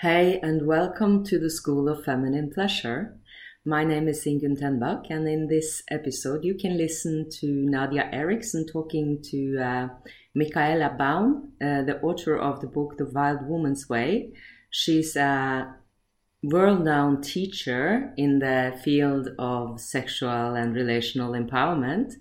Hey, and welcome to the School of Feminine Pleasure. My name is Ingunn Tenbakk, and in this episode, you can listen to Nadja Eriksson talking to uh, Michaela Boehm, uh, the author of the book The Wild Woman's Way. She's a world known teacher in the field of sexual and relational empowerment,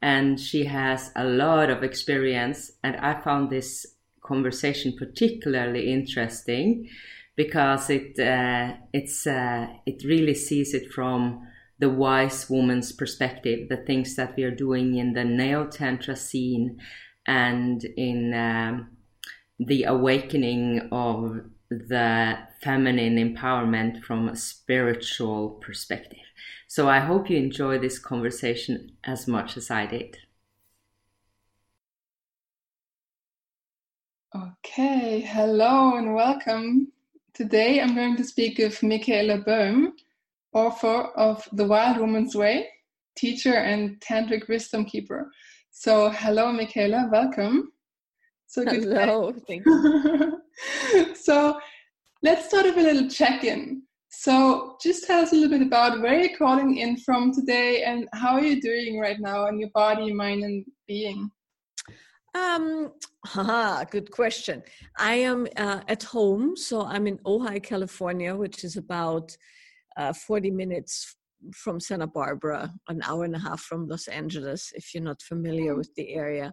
and she has a lot of experience. And I found this conversation particularly interesting because it uh, it's uh, it really sees it from the wise woman's perspective, the things that we are doing in the neo tantra scene and in um, the awakening of the feminine empowerment from a spiritual perspective. So I hope you enjoy this conversation as much as I did. Okay, hello and welcome Today I'm going to speak with Michaela Boehm, author of The Wild Woman's Way, teacher and tantric wisdom keeper. So, hello, Michaela, welcome. So good. Hello, thank you. so, let's start with a little check-in. So, just tell us a little bit about where you're calling in from today and how are you doing right now in your body, mind, and being. Um, haha, good question. I am uh, at home, so I'm in Ojai, California, which is about uh, 40 minutes from Santa Barbara, an hour and a half from Los Angeles, if you're not familiar with the area.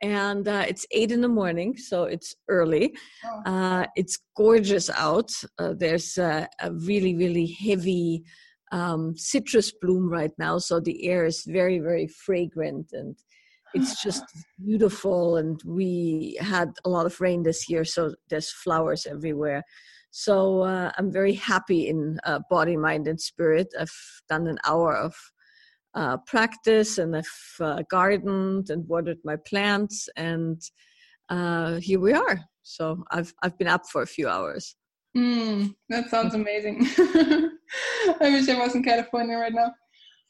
And uh, it's eight in the morning, so it's early. Oh. Uh, it's gorgeous out. Uh, there's a really, really heavy um, citrus bloom right now, so the air is very, very fragrant and it's just beautiful and we had a lot of rain this year so there's flowers everywhere. So uh, i'm very happy in uh, body mind and spirit. I've done an hour of uh, practice and i've uh, gardened and watered my plants and uh, here we are. So i've i've been up for a few hours. Mm, that sounds amazing. I wish i was in california right now.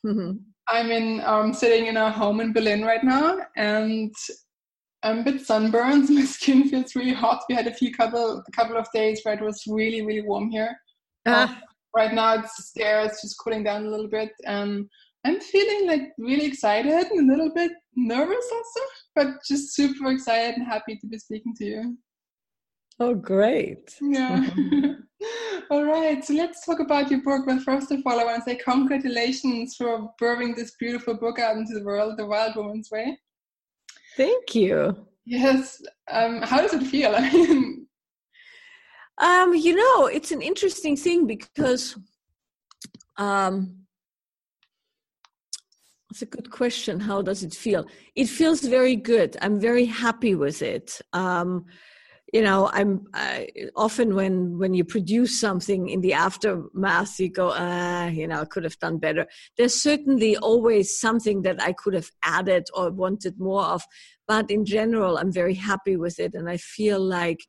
Mm-hmm. I'm in um, sitting in a home in Berlin right now, and I'm a bit sunburned. My skin feels really hot. We had a few couple a couple of days where it was really really warm here. Uh. Um, right now it's there. It's just cooling down a little bit, and I'm feeling like really excited and a little bit nervous also, but just super excited and happy to be speaking to you. Oh, great! Yeah. all right, so let's talk about your book. But first of all, I want to say congratulations for birthing this beautiful book out into the world, The Wild Woman's Way. Thank you. Yes. Um, how does it feel? I mean, um, you know, it's an interesting thing because um, it's a good question. How does it feel? It feels very good. I'm very happy with it. Um, you know i'm often when when you produce something in the aftermath you go ah you know i could have done better. There's certainly always something that i could have added or wanted more of but in general i'm very happy with it and i feel like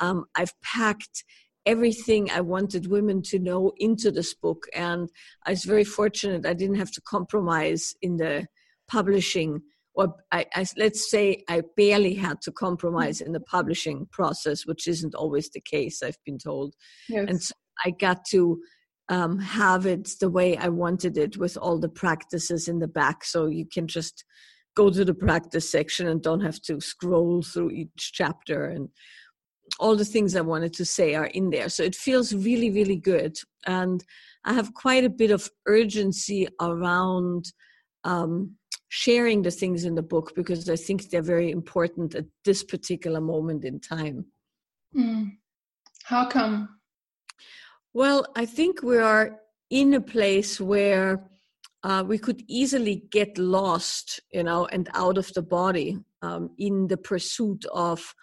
um, i've packed everything i wanted women to know into this book and i was very fortunate i didn't have to compromise in the publishing or I, I, let's say I barely had to compromise in the publishing process, which isn't always the case, I've been told. Yes. And so I got to um, have it the way I wanted it with all the practices in the back. So you can just go to the practice section and don't have to scroll through each chapter. And all the things I wanted to say are in there. So it feels really, really good. And I have quite a bit of urgency around. Um, sharing the things in the book because I think they're very important at this particular moment in time. Mm. How come? Well, I think we are in a place where uh, we could easily get lost, you know, and out of the body um, in the pursuit of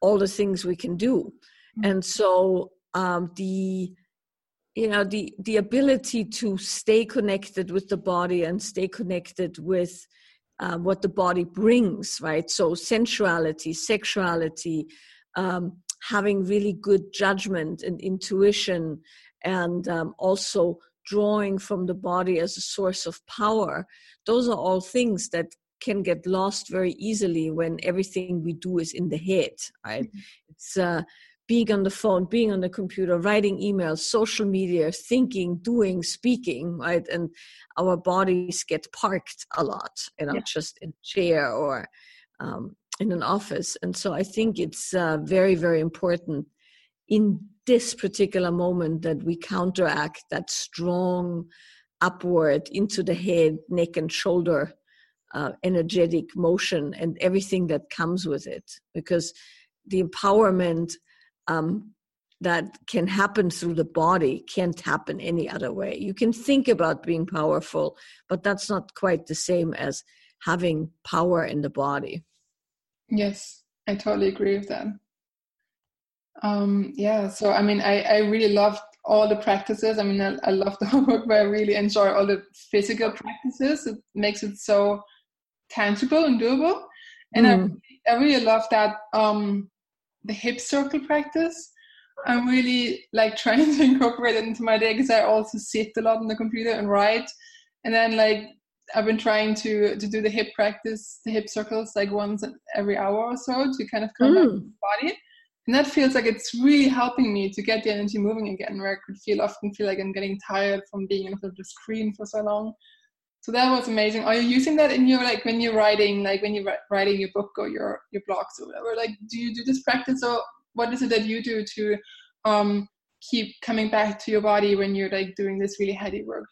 all the things we can do. Mm. And so um, the you know the the ability to stay connected with the body and stay connected with uh, what the body brings right? So sensuality sexuality um, having really good judgment and intuition and um, also drawing from the body as a source of power. Those are all things that can get lost very easily when everything we do is in the head right? Mm-hmm. it's uh, being on the phone, being on the computer, writing emails, social media, thinking, doing, speaking, right? And our bodies get parked a lot, you know, yeah. just in a chair or um, in an office. And so I think it's uh, very, very important in this particular moment that we counteract that strong upward into the head, neck, and shoulder uh, energetic motion and everything that comes with it. Because the empowerment um, that can happen through the body can't happen any other way. You can think about being powerful, but that's not quite the same as having power in the body. Yes, I totally agree with that. Um, yeah, so I mean, I, I really loved all the practices. I mean, I, I love the work, but I really enjoy all the physical practices. It makes it so tangible and doable. And mm. I, I really love that um, the hip circle practice. I'm really like trying to incorporate it into my day because I also sit a lot on the computer and write. And then like I've been trying to to do the hip practice, the hip circles like once every hour or so to kind of come mm. back to the body. And that feels like it's really helping me to get the energy moving again, where I could feel often feel like I'm getting tired from being in front of the screen for so long. So that was amazing. Are you using that in your like when you're writing, like when you're writing your book or your your blogs or whatever? Like, do you do this practice or what is it that you do to um, keep coming back to your body when you're like doing this really heavy work?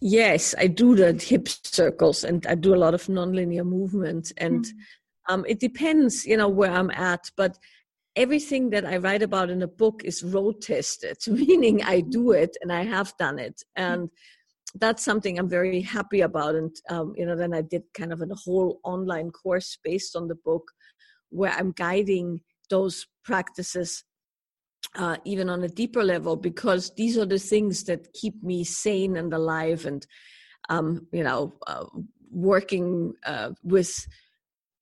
Yes, I do the hip circles and I do a lot of nonlinear movement, and mm-hmm. um, it depends, you know, where I'm at, but everything that I write about in a book is road tested, meaning I do it and I have done it. And that's something I'm very happy about. And um, you know, then I did kind of a whole online course based on the book, where I'm guiding those practices uh, even on a deeper level because these are the things that keep me sane and alive and um, you know uh, working uh, with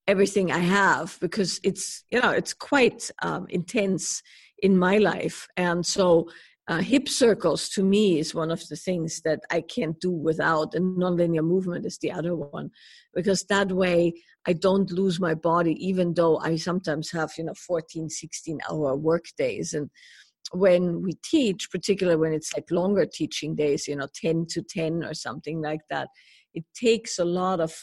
everything i have because it's you know it's quite um, intense in my life and so uh, hip circles to me is one of the things that I can't do without, and nonlinear movement is the other one, because that way I don't lose my body, even though I sometimes have, you know, 14, 16 hour work days. And when we teach, particularly when it's like longer teaching days, you know, 10 to 10 or something like that, it takes a lot of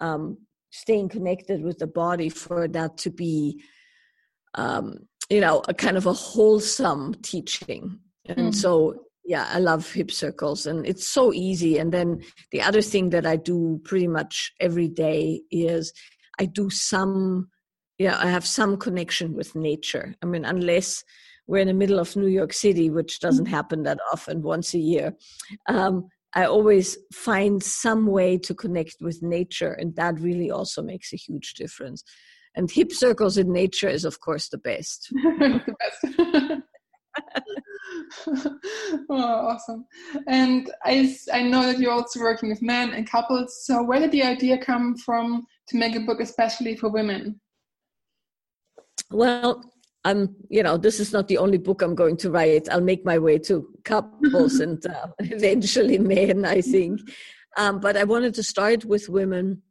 um, staying connected with the body for that to be, um, you know, a kind of a wholesome teaching and mm-hmm. so yeah i love hip circles and it's so easy. And then the other thing that i do pretty much every day is i do some yeah i have some connection with nature. I mean unless we're in the middle of new york city which doesn't mm-hmm. happen that often once a year um, i always find some way to connect with nature and that really also makes a huge difference. And hip circles in nature is of course the best. The best oh, awesome. And I, I know that you're also working with men and couples. So, where did the idea come from to make a book especially for women? Well, I'm, you know, this is not the only book I'm going to write. I'll make my way to couples and uh, eventually men, I think. Um, but I wanted to start with women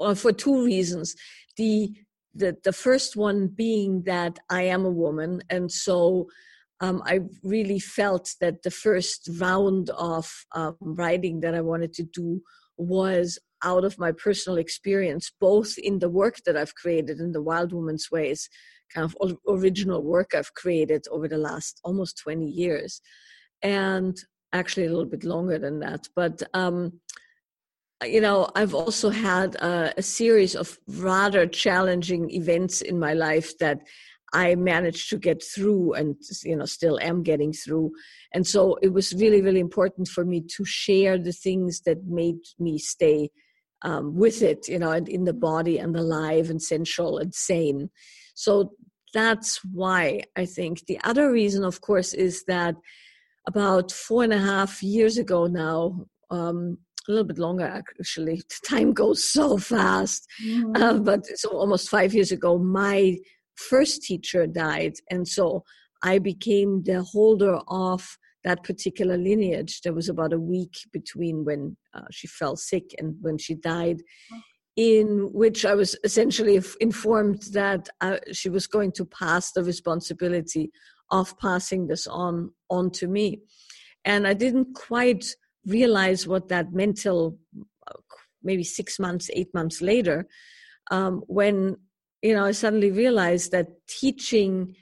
uh, for two reasons. The, the the first one being that I am a woman, and so um, I really felt that the first round of um, writing that I wanted to do was out of my personal experience, both in the work that I've created in the Wild Woman's Ways, kind of original work I've created over the last almost 20 years, and actually a little bit longer than that. But um, you know, I've also had a, a series of rather challenging events in my life that I managed to get through and you know still am getting through. And so it was really really important for me to share the things that made me stay um, with it you know and in the body and alive and sensual and sane. So that's why I think. The other reason of course is that about four and a half years ago now um, a little bit longer actually time goes so fast. Mm-hmm. uh, but so almost five years ago my first teacher died. And so I became the holder of that particular lineage. There was about a week between when uh, she fell sick and when she died. in which I was essentially informed that uh, she was going to pass the responsibility of passing this on on to me, and I didn't quite realize what that meant till uh, maybe six months, eight months later, um, when you know I suddenly realized that teaching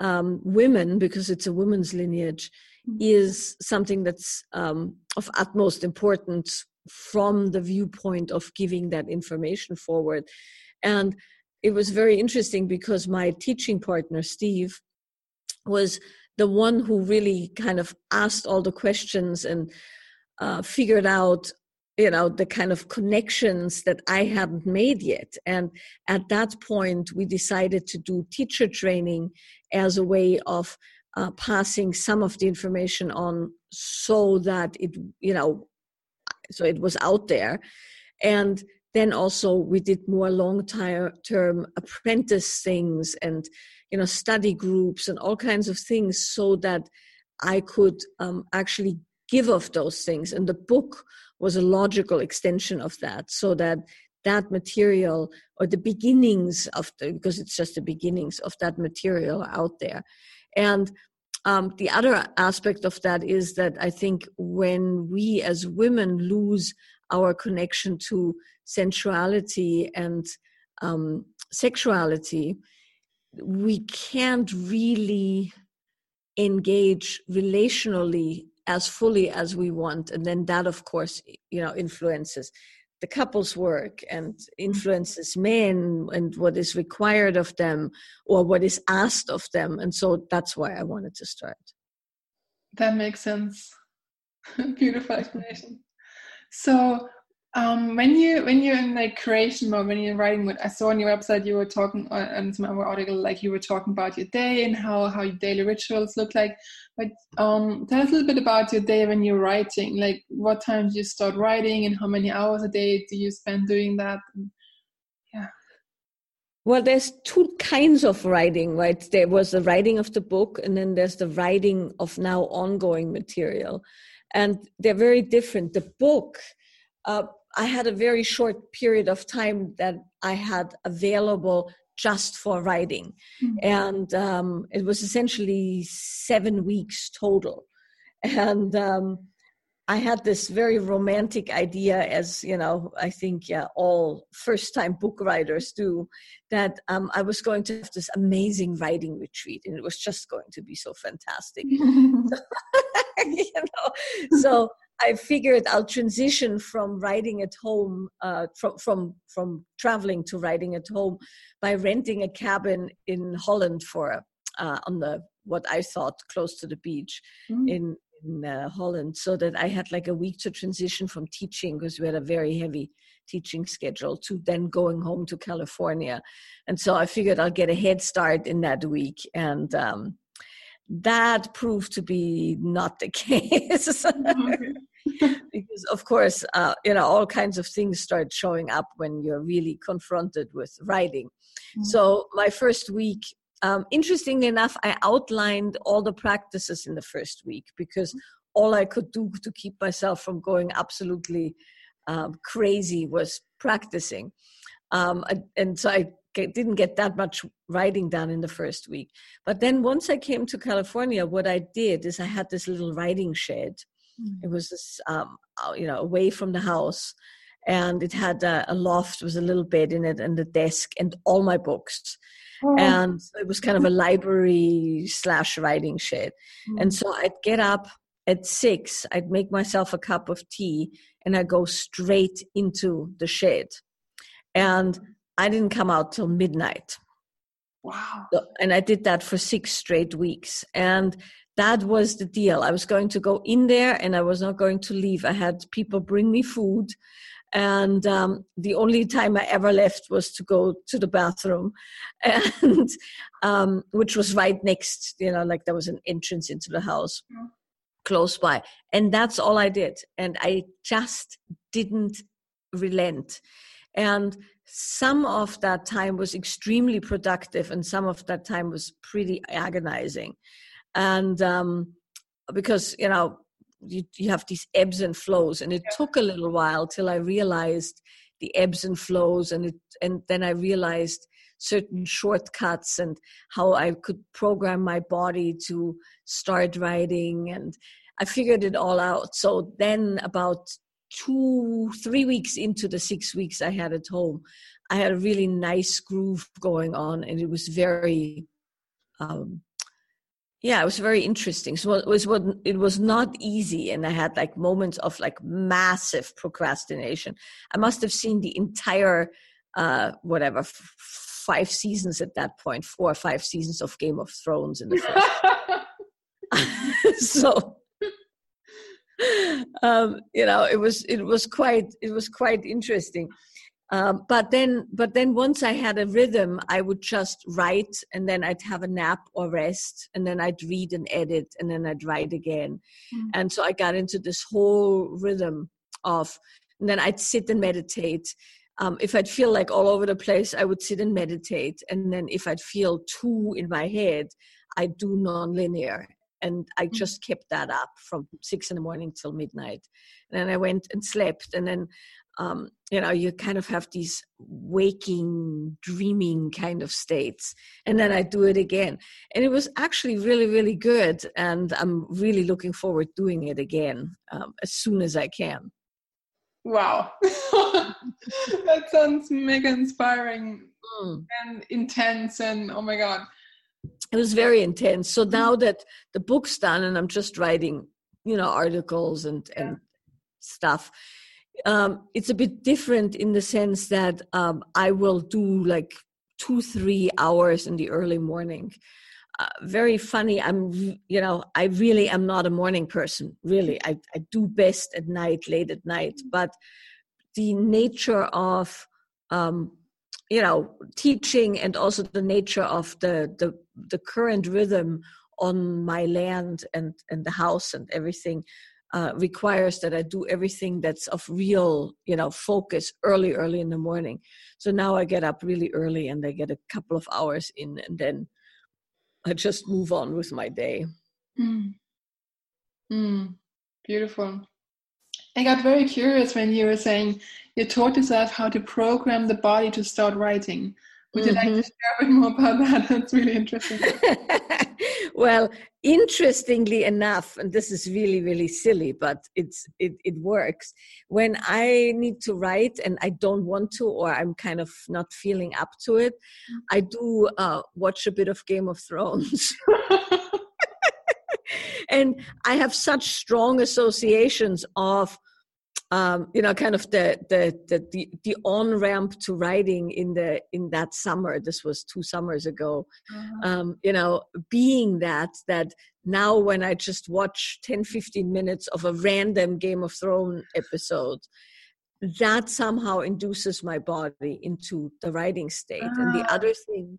um, women, because it's a woman's lineage, mm-hmm. is something that's um, of utmost importance from the viewpoint of giving that information forward. And it was very interesting because my teaching partner, Steve, was the one who really kind of asked all the questions and uh, figured out you know the kind of connections that i hadn't made yet. And at that point we decided to do teacher training as a way of uh, passing some of the information on so that it you know so it was out there. And then also we did more long term apprentice things and you know study groups and all kinds of things so that i could um, actually give of those things. And the book was a logical extension of that so that that material or the beginnings of the because it's just the beginnings of that material out there. And um, the other aspect of that is that I think when we as women lose our connection to sensuality and um, sexuality, we can't really engage relationally as fully as we want. And then that, of course, you know, influences the couple's work and influences men and what is required of them or what is asked of them. And so that's why I wanted to start. That makes sense. Beautiful explanation. So um, when you when you're in like creation mode, when you're writing, I saw on your website you were talking uh, and some other article like you were talking about your day and how how your daily rituals look like. But um, tell us a little bit about your day when you're writing. Like what time do you start writing and how many hours a day do you spend doing that? Yeah. Well, there's two kinds of writing, right? There was the writing of the book, and then there's the writing of now ongoing material, and they're very different. The book. Uh, I had a very short period of time that I had available just for writing. Mm-hmm. And um, it was essentially seven weeks total. And um, I had this very romantic idea, as you know, I think yeah, all first time book writers do, that um, I was going to have this amazing writing retreat and it was just going to be so fantastic. you know, so I figured I'll transition from writing at home, uh, from from from traveling to writing at home, by renting a cabin in Holland for uh, on the what I thought close to the beach mm. in in uh, Holland, so that I had like a week to transition from teaching because we had a very heavy teaching schedule to then going home to California, and so I figured I'll get a head start in that week and. Um, that proved to be not the case because of course uh, you know all kinds of things start showing up when you're really confronted with writing mm-hmm. so my first week um, interestingly enough i outlined all the practices in the first week because mm-hmm. all i could do to keep myself from going absolutely um, crazy was practicing um, and so i didn't get that much writing done in the first week. But then once I came to California, what I did is I had this little writing shed. Mm-hmm. It was this, um, you know, away from the house, and it had a, a, loft with a little bed in it and a desk and all my books. Oh. And it was kind of a library slash writing shed. Mm-hmm. And so I'd get up at six, I'd make myself a cup of tea, and I'd go straight into the shed. And I didn't come out till midnight. Wow. So, and I did that for six straight weeks. And that was the deal. I was going to go in there and I was not going to leave. I had people bring me food. And um, the only time I ever left was to go to the bathroom, and um, which was right next, you know, like there was an entrance into the house mm. close by. And that's all I did. And I just didn't relent. And some of that time was extremely productive and some of that time was pretty agonizing and um, because you know you, you have these ebbs and flows and it yeah. took a little while till i realized the ebbs and flows and it and then i realized certain shortcuts and how i could program my body to start writing and i figured it all out so then about two three weeks into the six weeks i had at home i had a really nice groove going on and it was very um, yeah it was very interesting. So it was what it was not easy and i had like moments of like massive procrastination. I must have seen the entire uh whatever f- five seasons at that point four or five seasons of game of thrones in the first so um you know it was it was quite it was quite interesting. Um, but then but then once i had a rhythm i would just write and then i'd have a nap or rest and then i'd read and edit and then i'd write again. Mm. and so i got into this whole rhythm of and then i'd sit and meditate. Um, if i'd feel like all over the place i would sit and meditate. And then if i'd feel too in my head i'd do non-linear and i mm. just kept that up from six in the morning till midnight. And then i went and slept and then um, you know you kind of have these waking dreaming kind of states and then i do it again. And it was actually really really good and i'm really looking forward doing it again um, as soon as i can. Wow. That sounds mega inspiring mm. and intense and oh my god it was very intense so now that the book's done and i'm just writing you know articles and and stuff um, it's a bit different in the sense that um, I will do like two, three hours in the early morning. Uh, very funny. I'm, you know, I really am not a morning person. Really, I, I do best at night, late at night. But the nature of, um, you know, teaching and also the nature of the the the current rhythm on my land and and the house and everything uh, requires that I do everything that's of real, you know, focus early, early in the morning. So now I get up really early and I get a couple of hours in, and then I just move on with my day. Mm. Mm. Beautiful. I got very curious when you were saying you taught yourself how to program the body to start writing. Would you mm-hmm. like to share a bit more about that? That's really interesting. well, interestingly enough, and this is really, really silly, but it's it, it works. When I need to write and I don't want to, or I'm kind of not feeling up to it, I do uh, watch a bit of Game of Thrones. and I have such strong associations of um, you know, kind of the the the the, the on ramp to writing in the in that summer. This was two summers ago. Uh-huh. Um, you know, being that that now when I just watch 10, 15 minutes of a random Game of Thrones episode, that somehow induces my body into the writing state. And the ah. other thing.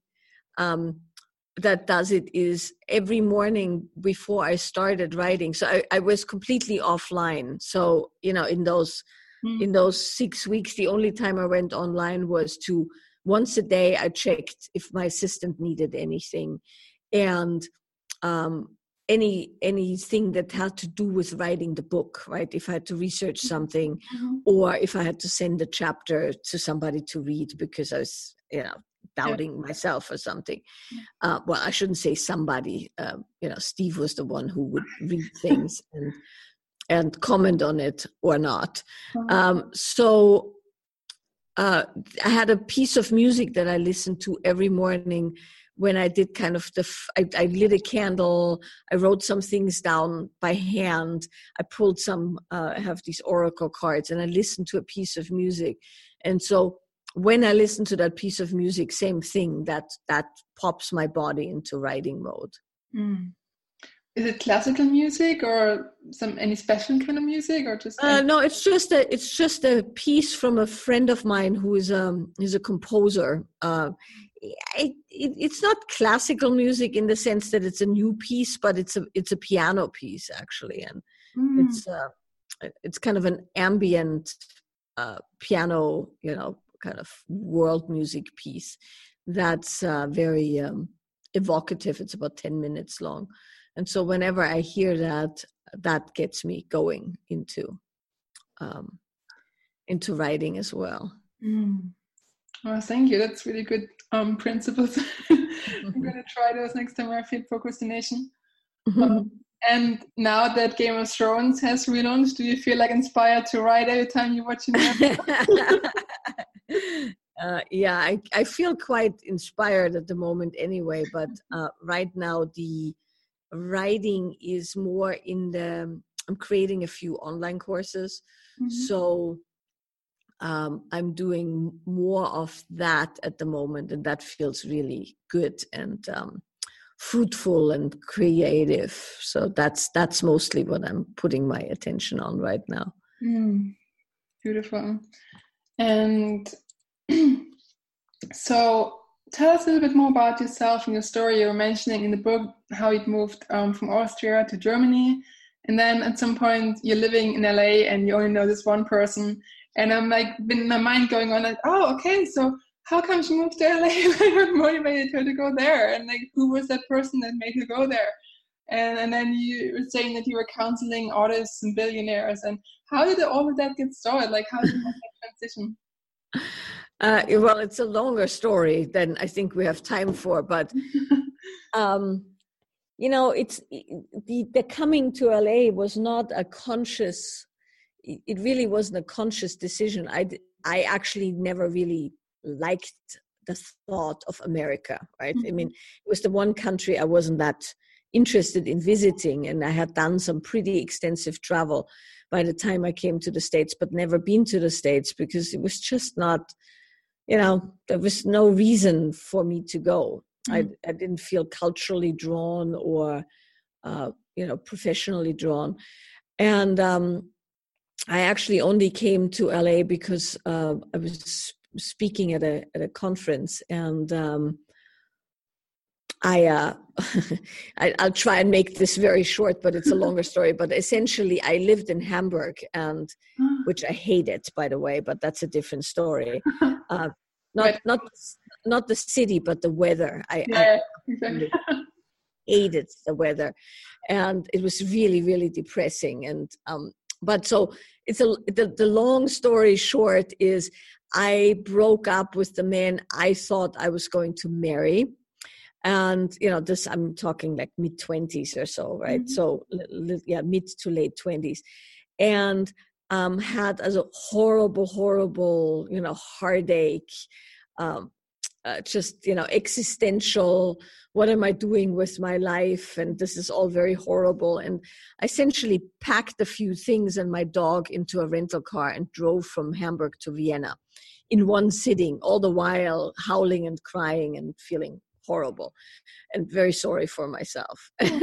Um, that does it is every morning before I started writing. So I, I was completely offline. So you know, in those mm. in those six weeks, the only time I went online was to once a day. I checked if my assistant needed anything, and um, any anything that had to do with writing the book right if i had to research mm-hmm. something mm-hmm. or if i had to send a chapter to somebody to read because i was you know doubting myself or something. Uh, well, I shouldn't say somebody. Uh, you know, Steve was the one who would read things and and comment on it or not. Uh-huh. Um, so uh, I had a piece of music that I listened to every morning when I did kind of the. F- I, I lit a candle. I wrote some things down by hand. I pulled some. Uh, I have these oracle cards, and I listened to a piece of music, and so when I listen to that piece of music, same thing that that pops my body into writing mode. Mm. Is it classical music or some any special kind of music or just? Uh, no, it's just a it's just a piece from a friend of mine who is um is a composer. Uh, it, it, it's not classical music in the sense that it's a new piece, but it's a it's a piano piece actually, and mm. it's uh, it's kind of an ambient uh, piano, you know, kind of world music piece that's uh, very um, evocative. It's about 10 minutes long. And so whenever I hear that, that gets me going into um, into writing as well. Mm. Well, thank you. That's really good um, principles. I'm going to try those next time I feel procrastination. Um, and now that Game of Thrones has relaunched, do you feel like inspired to write every time you watch it? uh, yeah, I, I feel quite inspired at the moment anyway, but uh, right now the writing is more in the, I'm creating a few online courses. Mm-hmm. So um, I'm doing more of that at the moment, and that feels really good and um, fruitful and creative. So that's that's mostly what I'm putting my attention on right now. Mm, beautiful. And so, tell us a little bit more about yourself and your story. You were mentioning in the book how you moved um, from Austria to Germany, and then at some point you're living in LA and you only know this one person and I'm like, in my mind going on like, oh, okay, so how come she moved to LA? what motivated her to go there? And like, who was that person that made her go there? And and then you were saying that you were counseling artists and billionaires. And how did all of that get started? Like, how did you make that transition? Uh, well, it's a longer story than I think we have time for, but um, you know, it's the the coming to LA was not a conscious it really wasn't a conscious decision. I I actually never really liked the thought of America. Right? Mm-hmm. I mean, it was the one country I wasn't that interested in visiting, and I had done some pretty extensive travel by the time I came to the states, but never been to the states because it was just not. You know, there was no reason for me to go. Mm-hmm. I I didn't feel culturally drawn or, uh, you know, professionally drawn, and um, I actually only came to LA because uh, I was speaking at a at a conference, and um, I, uh, I will try and make this very short, but it's a longer story. But essentially, I lived in Hamburg, and which I hated, by the way, but that's a different story. Uh, not not not the city, but the weather. I, yeah, I hated the weather, and it was really really depressing. And um, but so it's a the, the long story short is i broke up with the man i thought i was going to marry and you know this i'm talking like mid 20s or so right? Mm-hmm. so yeah mid to late 20s and um had as a horrible horrible you know heartache um uh, just you know existential what am i doing with my life? And this is all very horrible. And i essentially packed a few things and my dog into a rental car and drove from hamburg to vienna in one sitting all the while howling and crying and feeling horrible and very sorry for myself and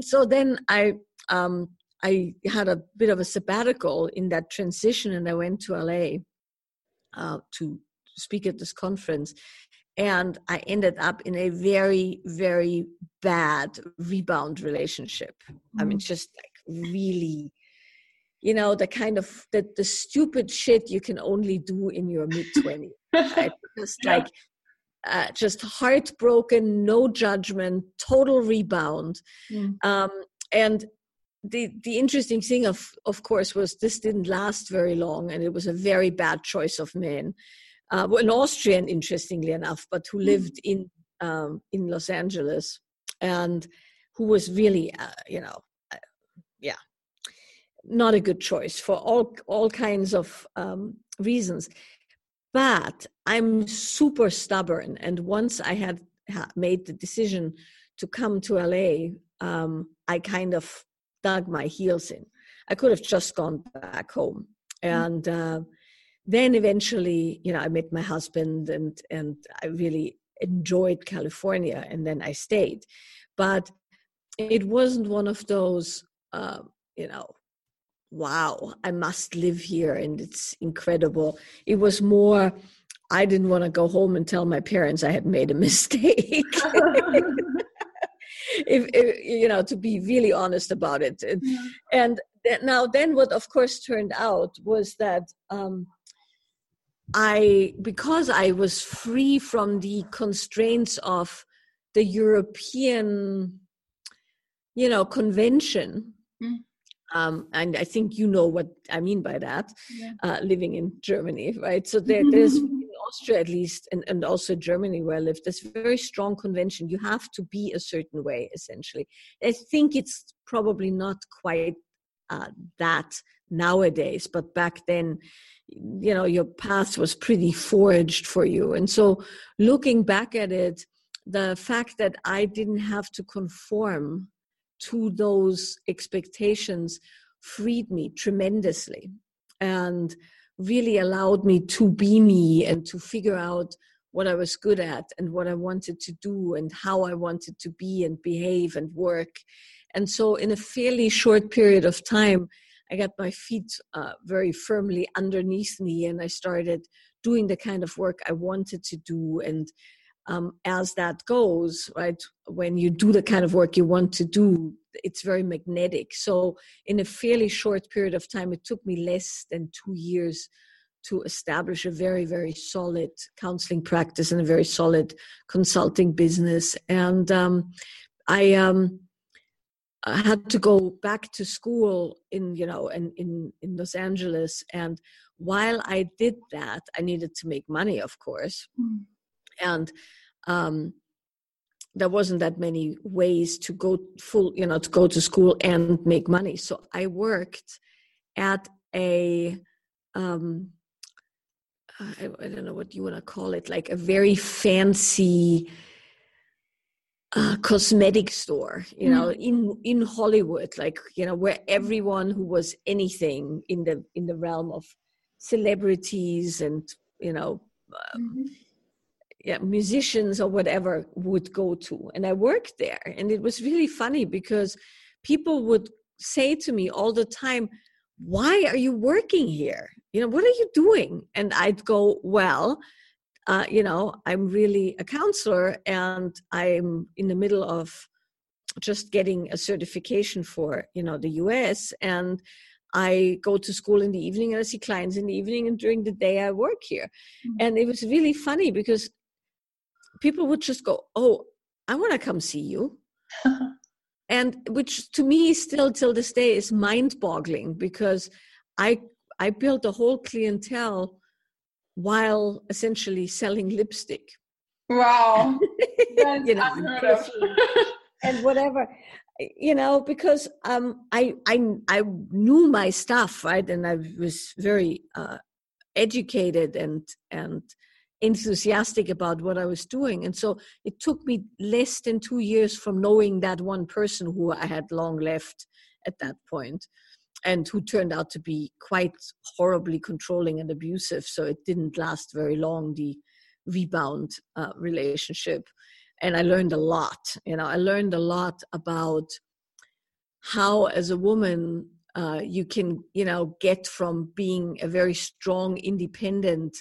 so then i um, i had a bit of a sabbatical in that transition and i went to la uh, to speak at this conference and i ended up in a very very bad rebound relationship mm-hmm. i mean mm. just like really you know the kind of the, the stupid shit you can only do in your mid 20s right? just yeah. like uh, just heartbroken no judgment total rebound mm. um, and the the interesting thing of of course was this didn't last very long and it was a very bad choice of men uh, an Austrian, interestingly enough, but who hmm. lived in um, in Los Angeles and who was really, uh, you know, uh, yeah, not a good choice for all all kinds of um, reasons. But I'm super stubborn, and once I had made the decision to come to LA, um, I kind of dug my heels in. I could have just gone back home, hmm. and. Uh, then eventually you know i met my husband and and i really enjoyed california and then i stayed but it wasn't one of those uh, you know wow i must live here and it's incredible it was more i didn't want to go home and tell my parents i had made a mistake if, if, you know to be really honest about it and, yeah. and now then what of course turned out was that um, I because I was free from the constraints of the European, you know, convention. Mm. Um, and I think you know what I mean by that, yeah. uh, living in Germany, right? So there, there's in Austria at least, and, and also Germany where I live, there's very strong convention. You have to be a certain way, essentially. I think it's probably not quite uh, that nowadays, but back then, you know, your path was pretty forged for you. And so looking back at it, the fact that I didn't have to conform to those expectations freed me tremendously and really allowed me to be me and to figure out what I was good at and what I wanted to do and how I wanted to be and behave and work. And so, in a fairly short period of time, I got my feet uh, very firmly underneath me and I started doing the kind of work I wanted to do. And um, as that goes, right, when you do the kind of work you want to do, it's very magnetic. So, in a fairly short period of time, it took me less than two years to establish a very, very solid counseling practice and a very solid consulting business. And um, I, um, I had to go back to school in, you know, in, in, in Los Angeles. And while I did that, I needed to make money, of course. Mm and um, there wasn't that many ways to go full you know to go to school and make money so i worked at a um, I, I don't know what you want to call it like a very fancy uh, cosmetic store you know mm. in in hollywood like you know where everyone who was anything in the in the realm of celebrities and you know uh, mm-hmm yeah, musicians or whatever would go to. And I worked there. And it was really funny because people would say to me all the time, Why are you working here? You know, what are you doing? And I'd go, Well, uh, you know, I'm really a counselor and I'm in the middle of just getting a certification for, you know, the US. And I go to school in the evening and I see clients in the evening, and during the day I work here. Mm-hmm. And it was really funny because people would just go, "Oh, I want to come see you," and which to me still till this day is mind-boggling because I I built a whole clientele while essentially selling lipstick. Wow, you know, and whatever you know because um i i i knew my stuff right? And i was very uh educated and and enthusiastic about what I was doing. And so it took me less than two years from knowing that one person who I had long left at that point and who turned out to be quite horribly controlling and abusive. So it didn't last very long, the rebound uh, relationship. And I learned a lot. You know, I learned a lot about how, as a woman, uh, you can, you know, get from being a very strong, independent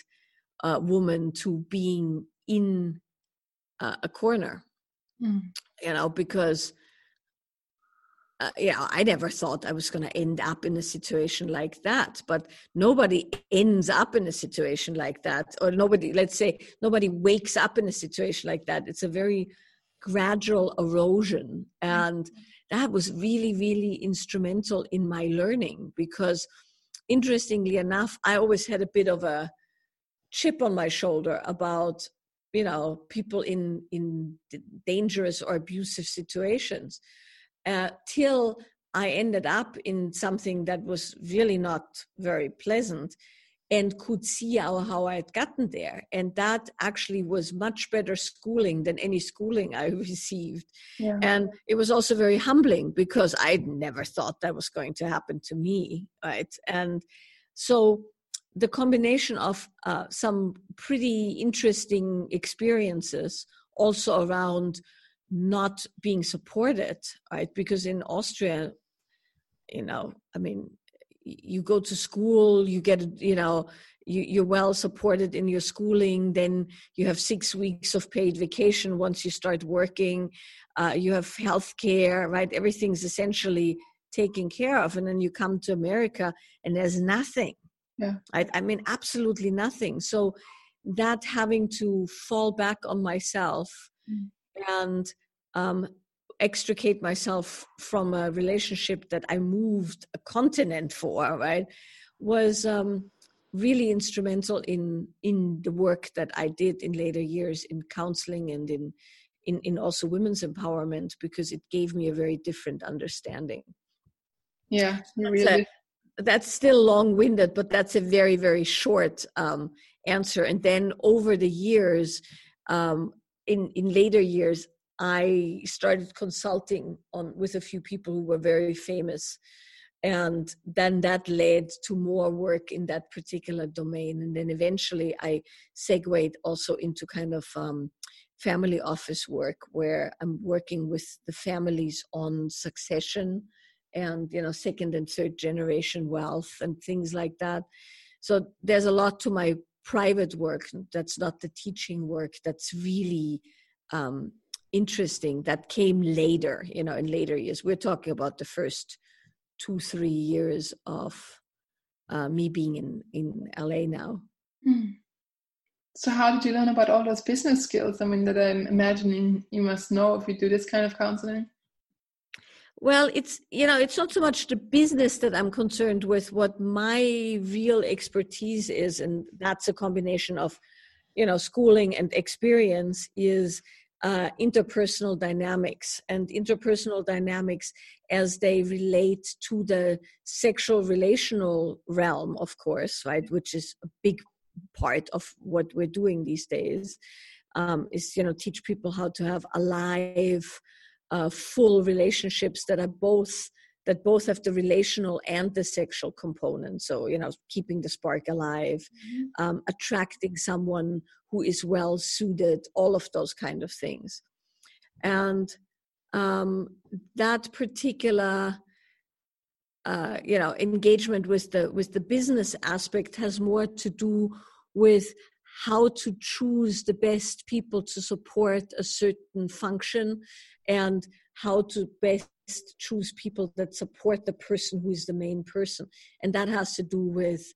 uh, woman to being in uh, a corner mm. you know because uh, yeah, I never thought I was going to end up in a situation like that. But nobody ends up in a situation like that, or nobody, let's say, nobody wakes up in a situation like that. It's a very gradual erosion. And that was really, really instrumental in my learning because, interestingly enough, I always had a bit of a chip on my shoulder about you know people in in dangerous or abusive situations uh, till i ended up in something that was really not very pleasant and could see how, how i had gotten there. And that actually was much better schooling than any schooling i received. Yeah. and it was also very humbling because I'd never thought that was going to happen to me right? And so the combination of uh, some pretty interesting experiences also around not being supported right? Because in austria you know i mean you go to school you get you know you, are well supported in your schooling then you have six weeks of paid vacation once you start working uh, you have health care right? Everything's essentially taken care of and then you come to america and there's nothing yeah I, I mean absolutely nothing so that having to fall back on myself mm. and um, extricate myself from a relationship that I moved a continent for, right, was um, really instrumental in in the work that I did in later years in counseling and in in, in also women's empowerment because it gave me a very different understanding. Yeah, really. That's, still long-winded, but that's a very very short um, answer. And then over the years, um, in in later years, I started consulting on with a few people who were very famous and then that led to more work in that particular domain and then eventually i segued also into kind of um, family office work where i'm working with the families on succession and you know second and third generation wealth and things like that so there's a lot to my private work that's not the teaching work that's really um, interesting that came later you know in later years we're talking about the first two three years of uh, me being in in LA now. Mm. So how did you learn about all those business skills? I mean, that I'm imagining you must know if you do this kind of counseling. Well, it's you know, it's not so much the business that I'm concerned with. What my real expertise is, and that's a combination of, you know, schooling and experience, is uh, interpersonal dynamics and interpersonal dynamics as they relate to the sexual relational realm, of course, right, which is a big part of what we're doing these days. Um, is you know teach people how to have alive, uh, full relationships that are both that both have the relational and the sexual component. So, you know, keeping the spark alive, mm-hmm. um, attracting someone who is well suited, all of those kind of things. And um, that particular uh, you know engagement with the with the business aspect has more to do with how to choose the best people to support a certain function and how to best choose people that support the person who is the main person. And that has to do with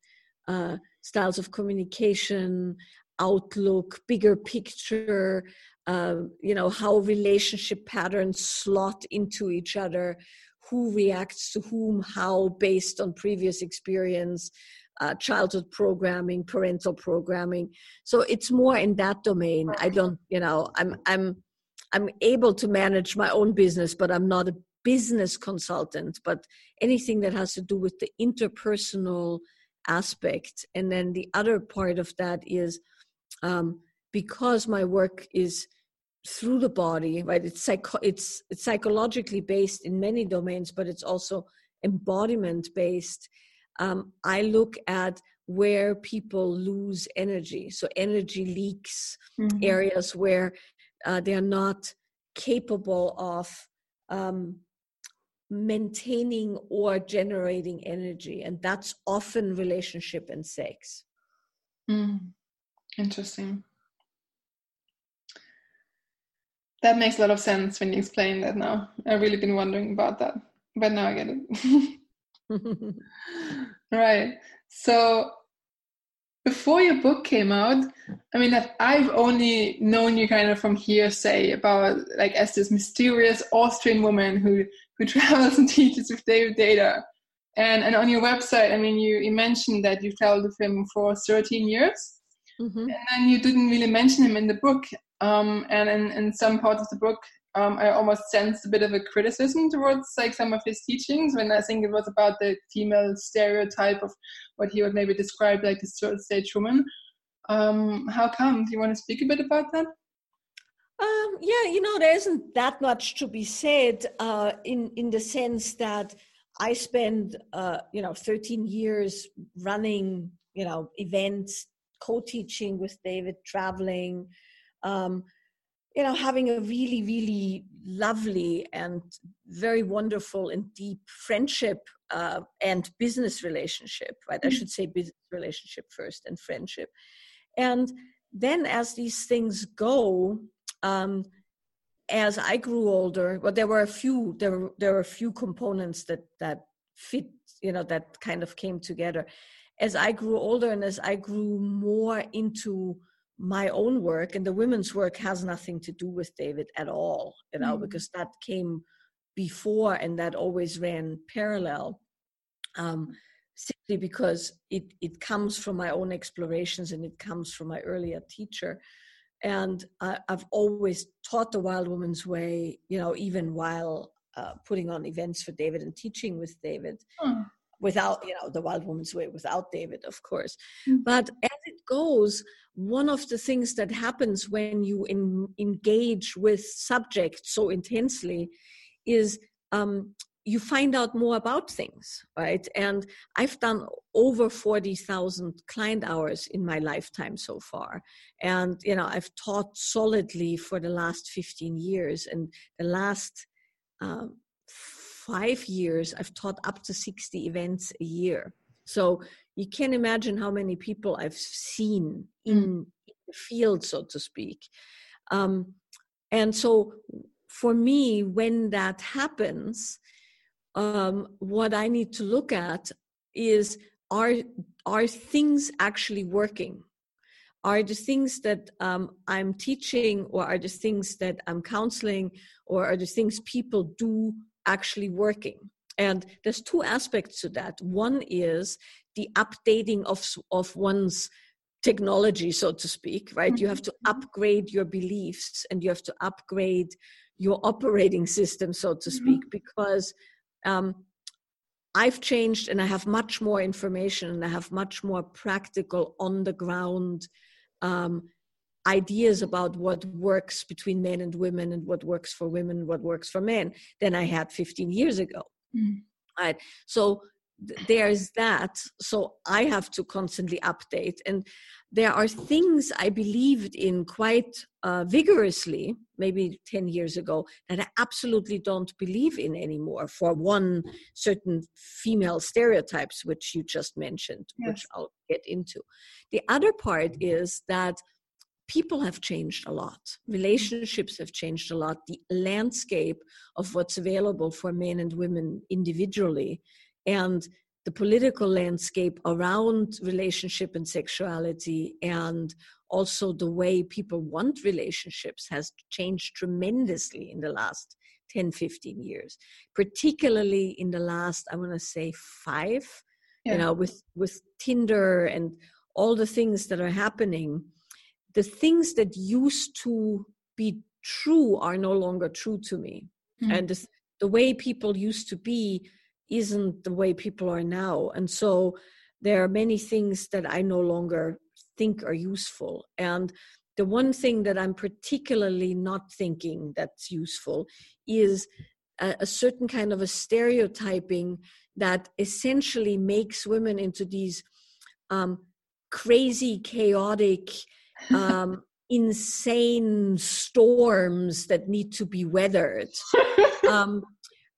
uh, styles of communication outlook bigger picture uh, you know how relationship patterns slot into each other who reacts to whom how based on previous experience uh, childhood programming parental programming so it's more in that domain i don't you know i'm i'm i'm able to manage my own business but i'm not a business consultant, but anything that has to do with the interpersonal aspect. And then the other part of that is um, because my work is through the body, right? It's, psycho- it's, it's psychologically based in many domains, but it's also embodiment based. Um, I look at where people lose energy. So, energy leaks, mm-hmm. areas where uh, they are not capable of um, maintaining or generating energy. And that's often relationship and sex. Mm, interesting. That makes a lot of sense when you explain that now. I've really been wondering about that but now i get it right so before your book came out i mean i've only known you kind of from hearsay about like as this mysterious austrian woman who who travels and teaches with David Deida. And, and on your website, I mean, you, you mentioned that you've traveled with him for 13 years. Mm-hmm. And then you didn't really mention him in the book. Um, and in, in some parts of the book, um, I almost sensed a bit of a criticism towards like some of his teachings when I think it was about the female stereotype of what he would maybe describe like the third stage woman. Um, how come? Do you want to speak a bit about that? Um, yeah, you know, there isn't that much to be said uh, in in the sense that I spend, uh, you know, 13 years running, you know, events, co-teaching with David, traveling, um, you know, having a really, really lovely and very wonderful and deep friendship uh, and business relationship. Right? Mm-hmm. I should say business relationship first and friendship, and then as these things go um, as I grew older, well, there were a few there there were a few components that that fit, you know, that kind of came together. As I grew older and as I grew more into my own work and the women's work has nothing to do with david at all you know mm-hmm. because that came before and that always ran parallel um, simply because it, it comes from my own explorations and it comes from my earlier teacher and I, have always taught the wild woman's way you know even while uh, putting on events for david and teaching with david mm. Without you know the wild woman's way without david of course mm. but as it goes one of the things that happens when you in, engage with subjects so intensely is um, you find out more about things, right? And I've done over 40,000 client hours in my lifetime so far. And, you know, I've taught solidly for the last 15 years. And the last um, five years, I've taught up to 60 events a year. So you can imagine how many people I've seen in, mm. the field, so to speak. Um, and so for me, when that happens, um, what I need to look at is are are things actually working? Are the things that um, I'm teaching, or are the things that I'm counseling, or are the things people do actually working? And there's two aspects to that. One is the updating of of one's technology, so to speak, right? You have to mm-hmm. upgrade your beliefs and you have to upgrade your operating system, so to mm-hmm. speak, because um, I've changed and I have much more information and I have much more practical on the ground um, ideas about what works between men and women and what works for women, what works for men than I had 15 years ago. Mm. Right. So there's that so i have to constantly update and there are things i believed in quite uh, vigorously maybe 10 years ago that i absolutely don't believe in anymore for one certain female stereotypes which you just mentioned yes. which i'll get into the other part is that people have changed a lot. Relationships have changed a lot. The landscape of what's available for men and women individually and the political landscape around relationship and sexuality and also the way people want relationships has changed tremendously in the last 10 15 years. Particularly in the last i want to say five yeah. you know with with tinder and all the things that are happening the things that used to be true are no longer true to me mm-hmm. and the, the way people used to be isn't the way people are now. And so there are many things that I no longer think are useful. And the one thing that I'm particularly not thinking that's useful is a, a certain kind of a stereotyping that essentially makes women into these um, crazy, chaotic, um, insane storms that need to be weathered. Um,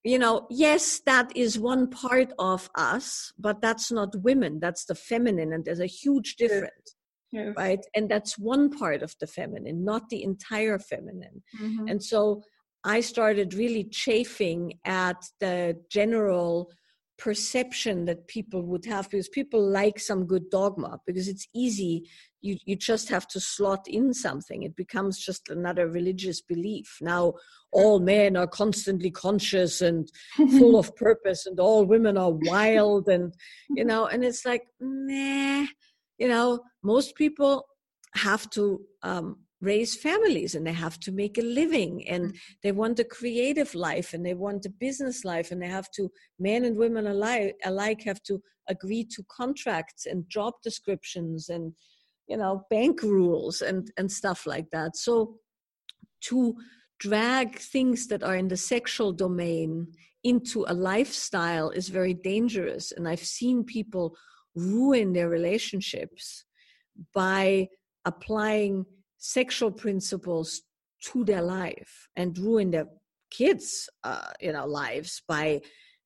you know, yes, that is one part of us, but that's not women. That's the feminine, and there's a huge difference. Yes. Right. And that's one part of the feminine, not the entire feminine. Mm-hmm. And so I started really chafing at the general perception that people would have because people like some good dogma because it's easy you you just have to slot in something. It becomes just another religious belief. Now all men are constantly conscious and full of purpose and all women are wild and you know and it's like nah you know most people have to um, raise families and they have to make a living and mm. they want a creative life and they want a business life and they have to men and women alike alike have to agree to contracts and job descriptions and you know bank rules and and stuff like that so to drag things that are in the sexual domain into a lifestyle is very dangerous and i've seen people ruin their relationships by applying sexual principles to their life and ruin their kids uh, you know lives by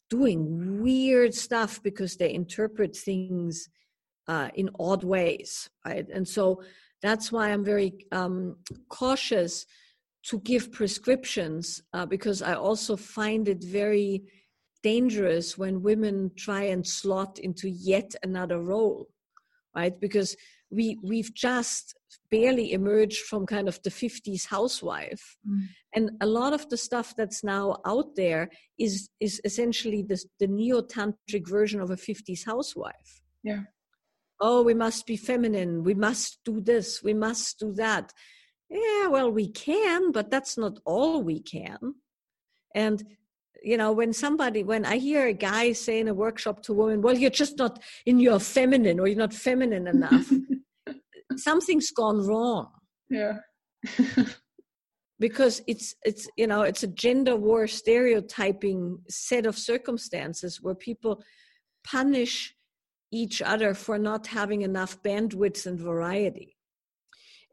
doing weird stuff because they interpret things uh, in odd ways right? And so that's why i'm very um, cautious to give prescriptions uh, because i also find it very dangerous when women try and slot into yet another role right? Because we we've just barely emerged from kind of the 50s housewife. Mm. and a lot of the stuff that's now out there is is essentially the, the neo-tantric version of a 50s housewife. Yeah. Oh we must be feminine. We must do this. We must do that. Yeah well we can but that's not all we can. And you know when somebody when i hear a guy say in a workshop to a woman well you're just not in your feminine or you're not feminine enough. Something's gone wrong. Yeah. Because it's it's you know it's a gender war stereotyping set of circumstances where people punish each other for not having enough bandwidth and variety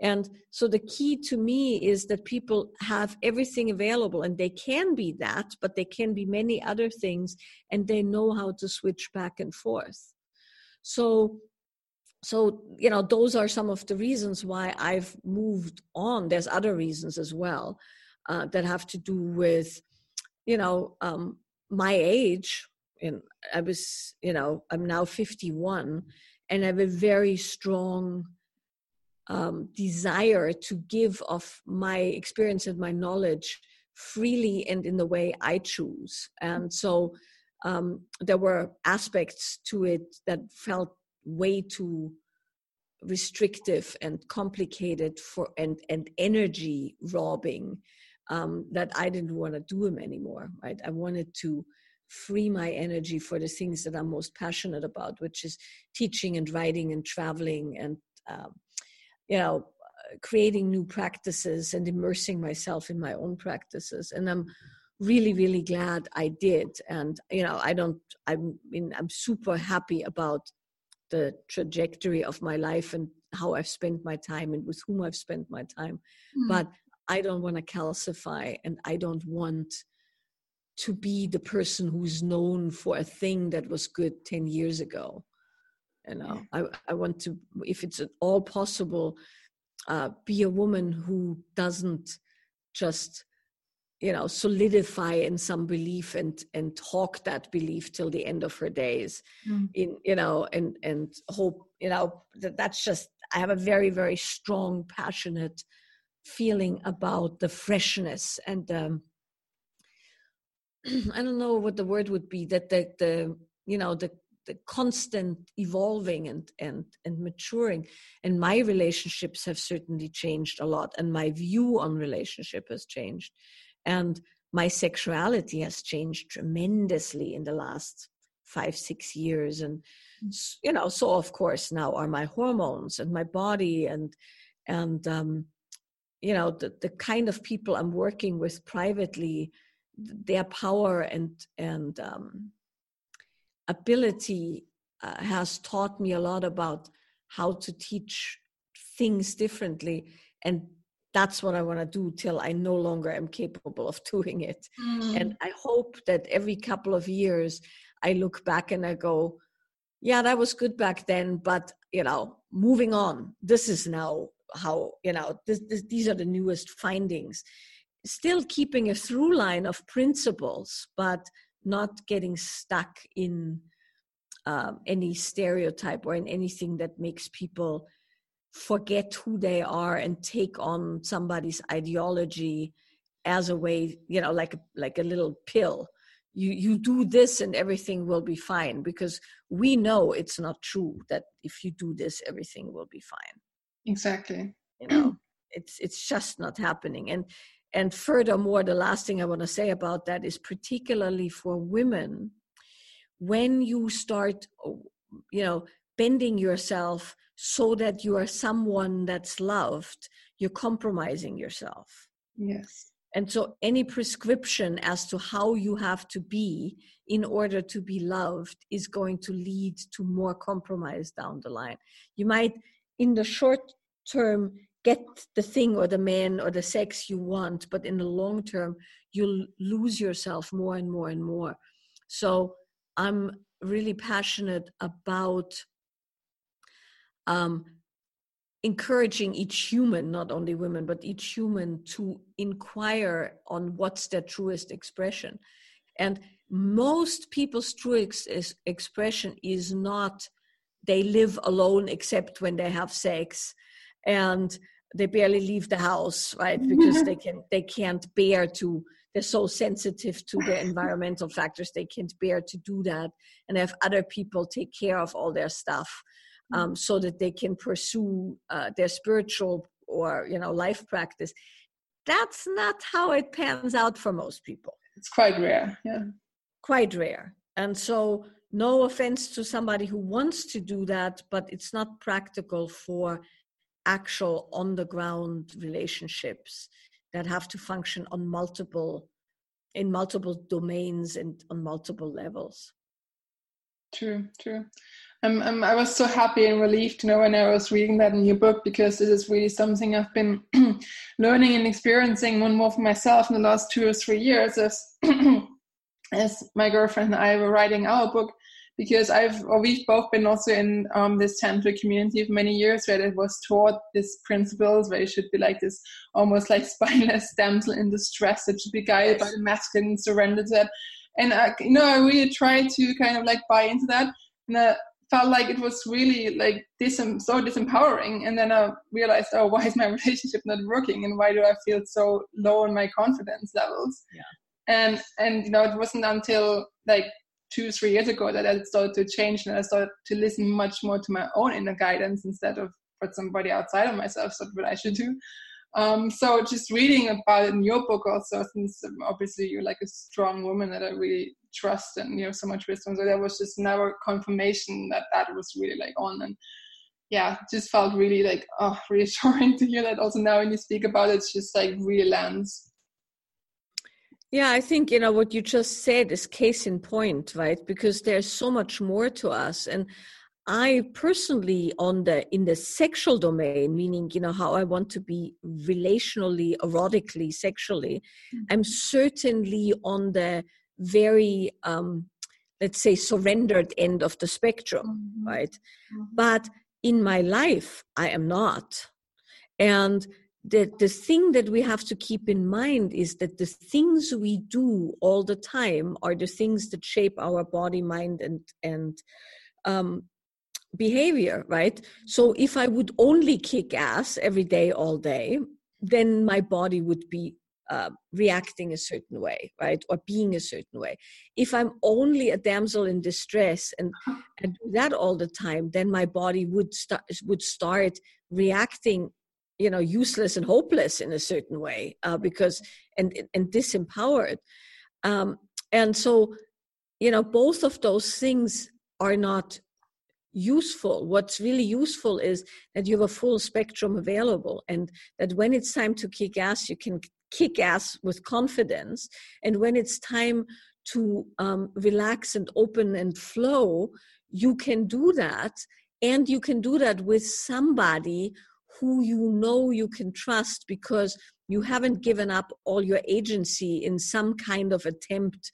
and so the key to me is that people have everything available and they can be that, but they can be many other things and they know how to switch back and forth. So so you know those are some of the reasons why i've moved on there's other reasons as well uh, that have to do with you know um, my age and i was you know i'm now 51 and i have a very strong um, desire to give of my experience and my knowledge freely and in the way I choose. And so um, there were aspects to it that felt way too restrictive and complicated for and and energy robbing um, that I didn't want to do them anymore. Right, I wanted to free my energy for the things that I'm most passionate about, which is teaching and writing and traveling and um, you know creating new practices and immersing myself in my own practices. And i'm really really glad i did. And you know i don't i mean i'm super happy about the trajectory of my life and how i've spent my time and with whom i've spent my time. Mm. but i don't want to calcify and i don't want to be the person who's known for a thing that was good 10 years ago you know i, I want to if it's at all possible uh, be a woman who doesn't just you know solidify in some belief and and talk that belief till the end of her days mm. in you know and and hope you know that that's just i have a very very strong passionate feeling about the freshness and um i don't know what the word would be that the the you know the the constant evolving and and and maturing. And my relationships have certainly changed a lot and my view on relationship has changed. And my sexuality has changed tremendously in the last five six years. And mm. you know so of course now are my hormones and my body and and um you know the, the kind of people i'm working with privately their power and and um ability uh, has taught me a lot about how to teach things differently and that's what i want to do till i no longer am capable of doing it. Mm. and i hope that every couple of years i look back and i go yeah that was good back then but you know moving on. This is now how you know this, this, these are the newest findings. Still keeping a through line of principles but not getting stuck in um, any stereotype or in anything that makes people forget who they are and take on somebody's ideology as a way you know like like a little pill. You you do this and everything will be fine because we know it's not true that if you do this everything will be fine. Exactly. You know it's it's just not happening. And and furthermore the last thing i want to say about that is particularly for women when you start you know bending yourself so that you are someone that's loved you're compromising yourself. Yes. And so any prescription as to how you have to be in order to be loved is going to lead to more compromise down the line. You might in the short term get the thing or the man or the sex you want but in the long term you'll lose yourself more and more and more so I'm really passionate about um, encouraging each human, not only women, but each human to inquire on what's their truest expression. And most people's true ex- expression is not they live alone except when they have sex and they barely leave the house right? Because they can they can't bear to they're so sensitive to the environmental factors they can't bear to do that and have other people take care of all their stuff um, so that they can pursue uh, their spiritual or you know life practice. That's not how it pans out for most people. It's quite rare yeah. Quite rare. And so no offense to somebody who wants to do that but it's not practical for actual on the ground relationships that have to function on multiple in multiple domains and on multiple levels. True true. Um, um, I was so happy and relieved, you know, when I was reading that in your book because this is really something I've been learning and experiencing one more for myself in the last two or three years as as my girlfriend and I were writing our book because I've or we've both been also in um, this tantric community for many years where it was taught these principles where you should be like this almost like spineless damsel in distress. That should be guided by the masculine surrender to that and I, you know I really tried to kind of like buy into that and I felt like it was really like dis- so disempowering. And then I realized oh why is my relationship not working and why do I feel so low in my confidence levels? Yeah. And and you know it wasn't until like two three years ago that I started to change and I started to listen much more to my own inner guidance instead of what somebody outside of myself said what I should do. Um, so just reading about it in your book also, since obviously you're like a strong woman that I really trust and you have so much wisdom. So there was just never confirmation that that was really like on and yeah, just felt really like oh reassuring to hear that also now when you speak about it, it's just like really lands yeah, I think you know what you just said is case in point, right? Because there's so much more to us, and I personally, on the in the sexual domain, meaning you know how I want to be relationally, erotically, sexually, mm-hmm. I'm certainly on the very um, let's say surrendered end of the spectrum, mm-hmm. right? Mm-hmm. But in my life, I am not, and the, the thing that we have to keep in mind is that the things we do all the time are the things that shape our body mind and and um, behavior right? So if i would only kick ass every day all day then my body would be uh, reacting a certain way right? Or being a certain way. If i'm only a damsel in distress and and do that all the time then my body would start would start reacting you know useless and hopeless in a certain way uh, because and and disempowered. Um, and so you know both of those things are not useful. What's really useful is that you have a full spectrum available and that when it's time to kick ass you can kick ass with confidence. And when it's time to um, relax and open and flow you can do that and you can do that with somebody who you know you can trust because you haven't given up all your agency in some kind of attempt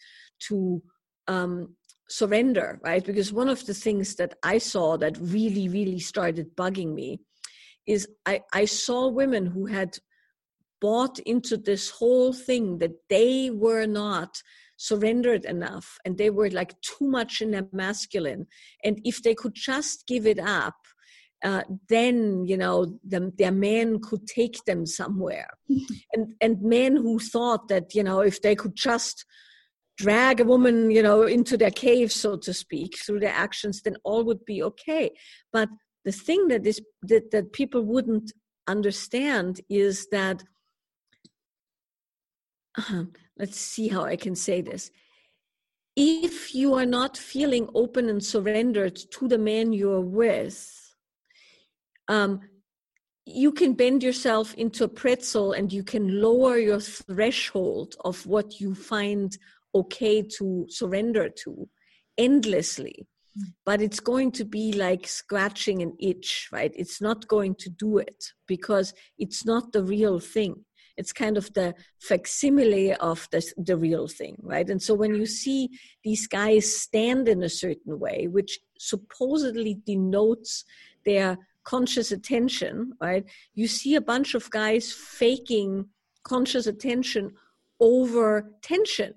to um, surrender, right? Because one of the things that I saw that really, really started bugging me is I, I saw women who had bought into this whole thing that they were not surrendered enough and they were like too much in their masculine. And if they could just give it up, uh, then you know the, their men could take them somewhere. And and men who thought that you know if they could just drag a woman you know into their cave so to speak through their actions then all would be okay. But the thing that is that, that people wouldn't understand is that uh, let's see how i can say this. If you are not feeling open and surrendered to the man you're with um, you can bend yourself into a pretzel and you can lower your threshold of what you find okay to surrender to endlessly. Hmm. but it's going to be like scratching an itch right? It's not going to do it because it's not the real thing. It's kind of the facsimile of the, the real thing right? And so when you see these guys stand in a certain way which supposedly denotes their conscious attention, right? You see a bunch of guys faking conscious attention over tension,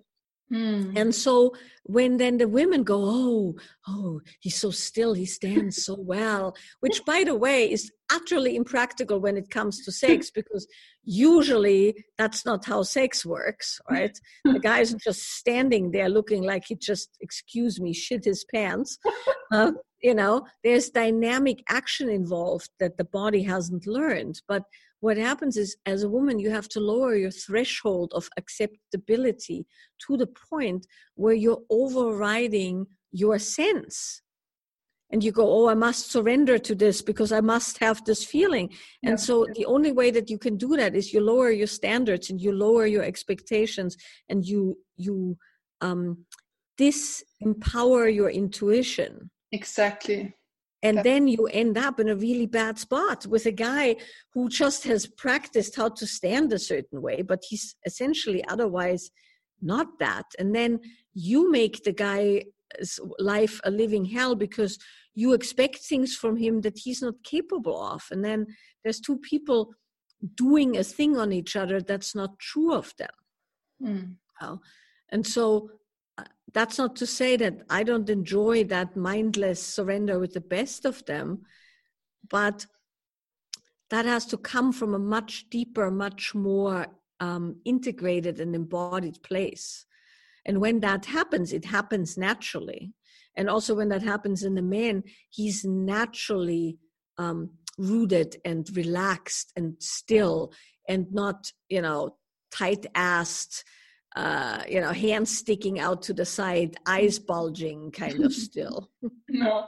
Mm. And so when then the women go, oh, oh, he's so still, he stands so well, which by the way is utterly impractical when it comes to sex because usually that's not how sex works, right? the guy isn't just standing there looking like he just, excuse me, shit his pants. Uh, you know, there's dynamic action involved that the body hasn't learned. But what happens is as a woman you have to lower your threshold of acceptability to the point where you're overriding your sense and you go oh i must surrender to this because i must have this feeling. And yeah. so the only way that you can do that is you lower your standards and you lower your expectations and you you um disempower your intuition. Exactly. And then you end up in a really bad spot with a guy who just has practiced how to stand a certain way but he's essentially otherwise not that. And then you make the guy's life a living hell because you expect things from him that he's not capable of and then there's two people doing a thing on each other that's not true of them mm. and so that's not to say that I don't enjoy that mindless surrender with the best of them, but that has to come from a much deeper, much more um, integrated and embodied place. And when that happens, it happens naturally. And also, when that happens in the man, he's naturally um, rooted and relaxed and still and not, you know, tight assed uh, you know, hands sticking out to the side, eyes bulging, kind of still. no,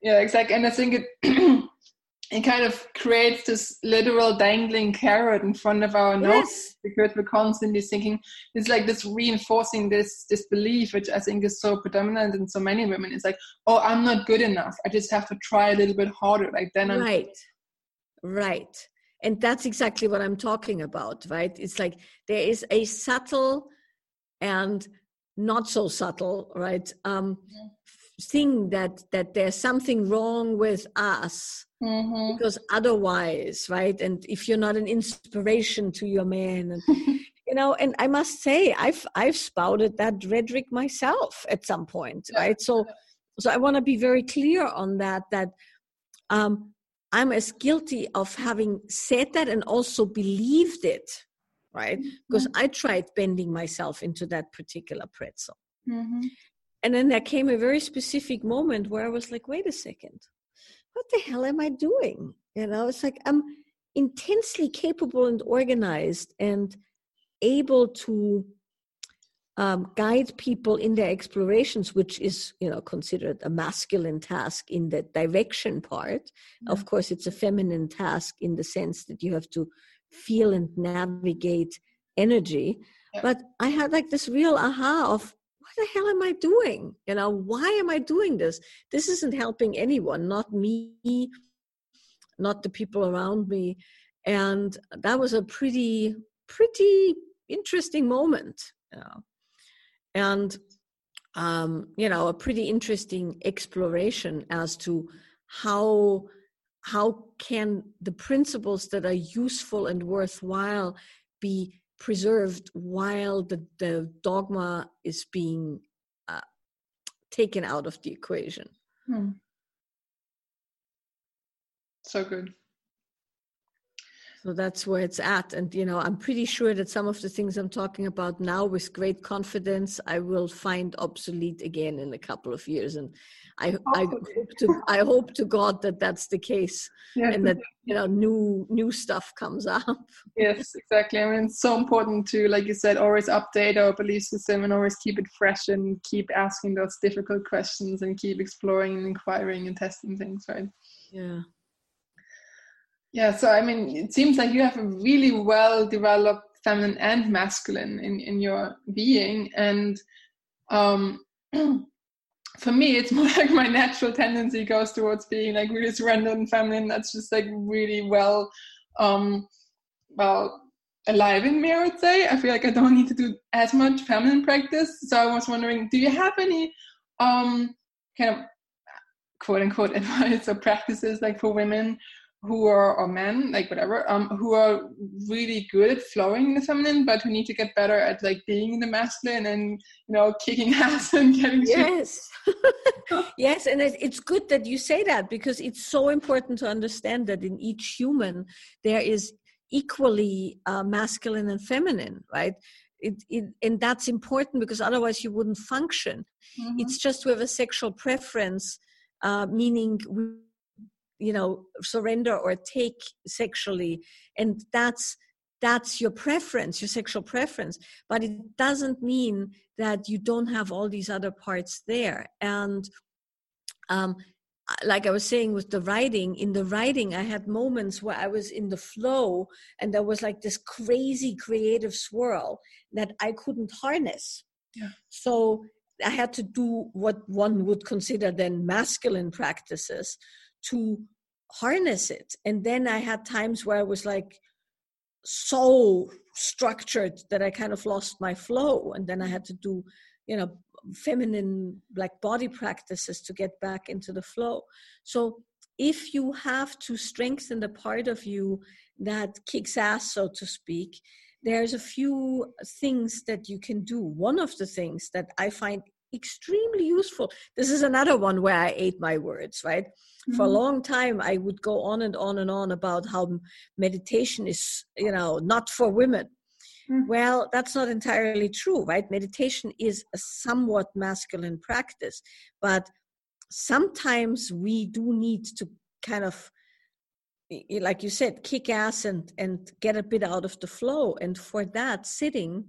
yeah, exactly. And I think it it kind of creates this literal dangling carrot in front of our nose yes. because we're constantly thinking it's like this reinforcing this this belief, which I think is so predominant in so many women. It's like, oh, I'm not good enough. I just have to try a little bit harder. Like then I'm right, right and that's exactly what i'm talking about right it's like there is a subtle and not so subtle right um yeah. thing that that there's something wrong with us mm-hmm. because otherwise right and if you're not an inspiration to your man and you know and i must say i've i've spouted that rhetoric myself at some point yeah. right so so i want to be very clear on that that um I'm as guilty of having said that and also believed it, right? Mm-hmm. Because I tried bending myself into that particular pretzel. Mm-hmm. And then there came a very specific moment where I was like, wait a second, what the hell am I doing? You know, it's like I'm intensely capable and organized and able to um, guide people in their explorations, which is you know considered a masculine task in the direction part. Of course, it's a feminine task in the sense that you have to feel and navigate energy. Yeah. But I had like this real aha of the hell am I doing? You know, why am I doing this? This isn't helping anyone, not me, not the people around me. And that was a pretty, pretty interesting moment. You know and um, you know a pretty interesting exploration as to how how can the principles that are useful and worthwhile be preserved while the, the dogma is being uh, taken out of the equation hmm. so good so that's where it's at. And, you know, I'm pretty sure that some of the things I'm talking about now with great confidence, I will find obsolete again in a couple of years. And I, I hope to, I hope to God that that's the case yes. and that, you know, new, new stuff comes up. Yes, exactly. I mean, it's so important to, like you said, always update our belief system and always keep it fresh and keep asking those difficult questions and keep exploring and inquiring and testing things, right? Yeah. Yeah, so I mean, it seems like you have a really well developed feminine and masculine in, in your being. And um, for me, it's more like my natural tendency goes towards being like really surrendered and feminine. That's just like really well, um, well, alive in me, I would say. I feel like I don't need to do as much feminine practice. So I was wondering, do you have any um, kind of quote unquote advice or practices like for women who are or men like whatever um who are really good at flowing in the feminine but who need to get better at like being in the masculine and you know kicking ass and getting yes. Yes and it's good that you say that because it's so important to understand that in each human there is equally uh, masculine and feminine right? It, it, and that's important because otherwise you wouldn't function. Mm-hmm. it's just we have a sexual preference uh, meaning we you know surrender or take sexually and that's that's your preference your sexual preference but it doesn't mean that you don't have all these other parts there and um, like I was saying with the writing, in the writing, I had moments where I was in the flow and there was like this crazy creative swirl that I couldn't harness. Yeah. So I had to do what one would consider then masculine practices to harness it. And then I had times where I was like so structured that I kind of lost my flow. And then I had to do, you know, feminine like body practices to get back into the flow. So if you have to strengthen the part of you that kicks ass, so to speak, there's a few things that you can do. One of the things that I find extremely useful. This is another one where I ate my words, right? Mm-hmm. For a mm-hmm. long time, I would go on and on and on about how meditation is, you know, not for women. Mm-hmm. Well, that's not entirely true, right? Meditation is a somewhat masculine practice, but sometimes we do need to kind of like you said kick ass and and get a bit out of the flow and for that sitting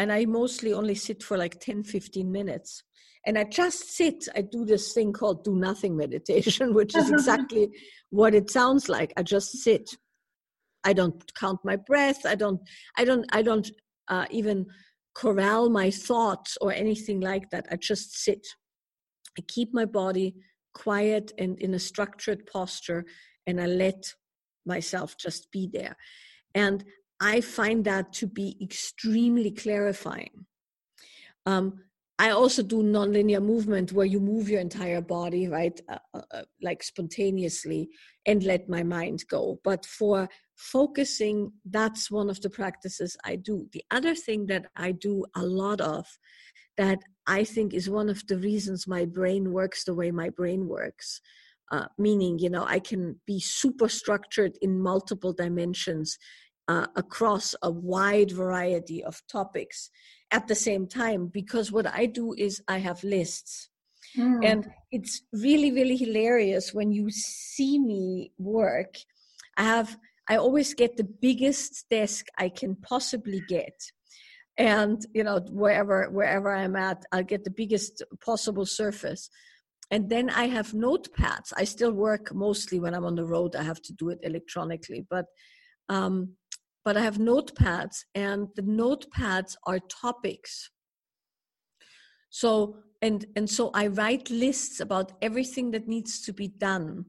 and I mostly only sit for like 10, 15 minutes. And I just sit. I do this thing called do nothing meditation, which is exactly what it sounds like. I just sit. I don't count my breath. I don't, I don't, I don't uh, even corral my thoughts or anything like that. I just sit. I keep my body quiet and in a structured posture, and I let myself just be there. And I find that to be extremely clarifying. Um, I also do nonlinear movement where you move your entire body, right, uh, uh, uh, like spontaneously, and let my mind go. But for focusing, that's one of the practices I do. The other thing that I do a lot of that I think is one of the reasons my brain works the way my brain works. Uh, meaning, you know, I can be super structured in multiple dimensions uh, across a wide variety of topics at the same time because what I do is I have lists. Mm. And it's really, really hilarious when you see me work. I have, I always get the biggest desk I can possibly get. And, you know, wherever, wherever I'm at, I'll get the biggest possible surface. And then I have notepads. I still work mostly when I'm on the road. I have to do it electronically, but um, but I have notepads, and the notepads are topics. So and and so I write lists about everything that needs to be done,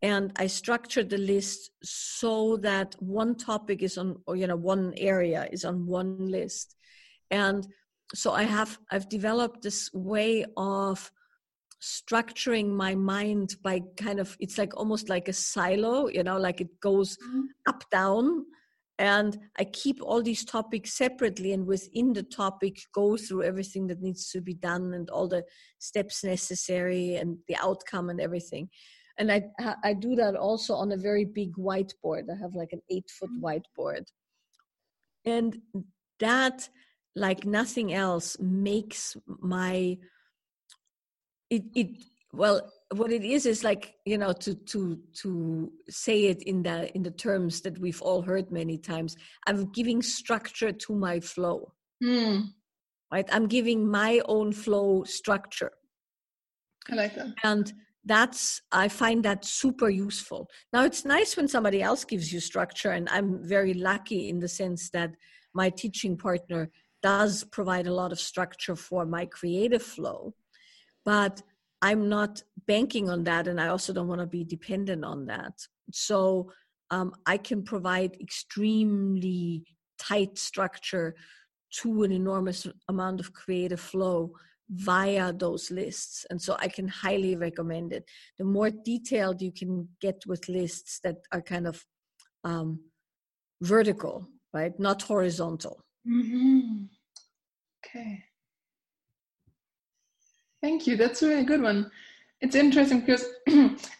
and I structure the list so that one topic is on, or you know, one area is on one list, and so I have I've developed this way of structuring my mind by kind of it's like almost like a silo you know like it goes mm-hmm. up down and i keep all these topics separately and within the topic go through everything that needs to be done and all the steps necessary and the outcome and everything. And i i do that also on a very big whiteboard. I have like an eight foot mm. whiteboard. And that like nothing else makes my it it well what it is is like you know to to to say it in the in the terms that we've all heard many times. I'm giving structure to my flow. Mm. right? I'm giving my own flow structure. I like that. And that's i find that super useful. Now it's nice when somebody else gives you structure and i'm very lucky in the sense that my teaching partner does provide a lot of structure for my creative flow. But I'm not banking on that, and I also don't want to be dependent on that. So um, I can provide extremely tight structure to an enormous amount of creative flow via those lists. And so I can highly recommend it. The more detailed you can get with lists that are kind of um, vertical, right? Not horizontal. Mm-hmm. Okay. Thank you. That's a really good one. It's interesting because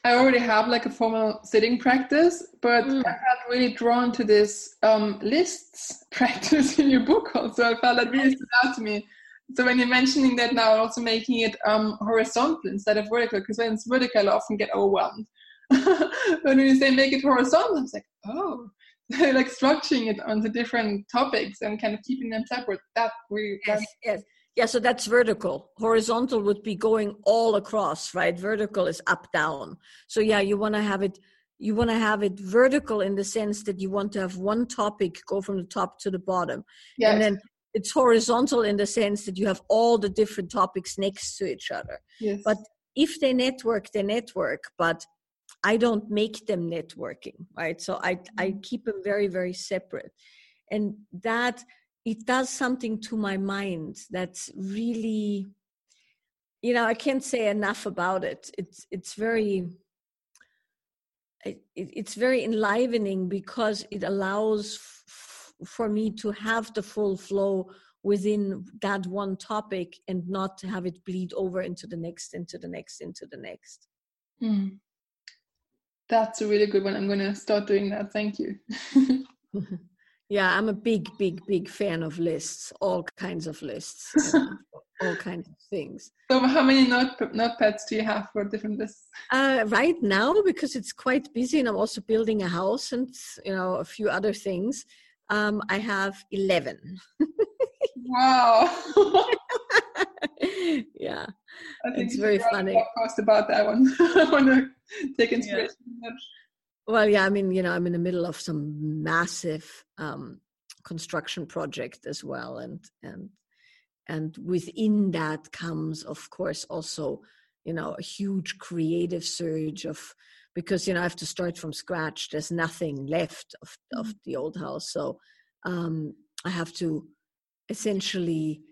I already have like a formal sitting practice, but mm. I felt really drawn to this um, lists practice in your book also. I felt that really stood out to me. So when you're mentioning that now, also making it um, horizontal instead of vertical, because when it's vertical, I often get overwhelmed. but when you say make it horizontal, I was like, oh, like structuring it onto different topics and kind of keeping them separate. That really yes, yes. Yeah, so that's vertical. Horizontal would be going all across, right? Vertical is up down. So yeah, you want to have it you want to have it vertical in the sense that you want to have one topic go from the top to the bottom. Yes. And then it's horizontal in the sense that you have all the different topics next to each other. Yes. But if they network, they network, but I don't make them networking, right? So I I mm-hmm. keep them very very separate, and that it does something to my mind that's really you know i can't say enough about it. It's it's very it, it's very enlivening because it allows f- for me to have the full flow within that one topic and not have it bleed over into the next into the next into the next. Mm. that's a really good one. I'm going to start doing that. Thank you Yeah, I'm a big, big, big fan of lists, all kinds of lists, all kinds of things. So, how many note notepads do you have for different lists? Uh, right now, because it's quite busy, and I'm also building a house and you know a few other things. Um, I have eleven. wow. yeah, it's very funny. Post about that one. I want to take inspiration. Yeah. Well, yeah, I mean, you know, I'm in the middle of some massive um, construction project as well, and and and within that comes, of course, also, you know, a huge creative surge of because you know I have to start from scratch. There's nothing left of of mm-hmm. the old house, so um, I have to essentially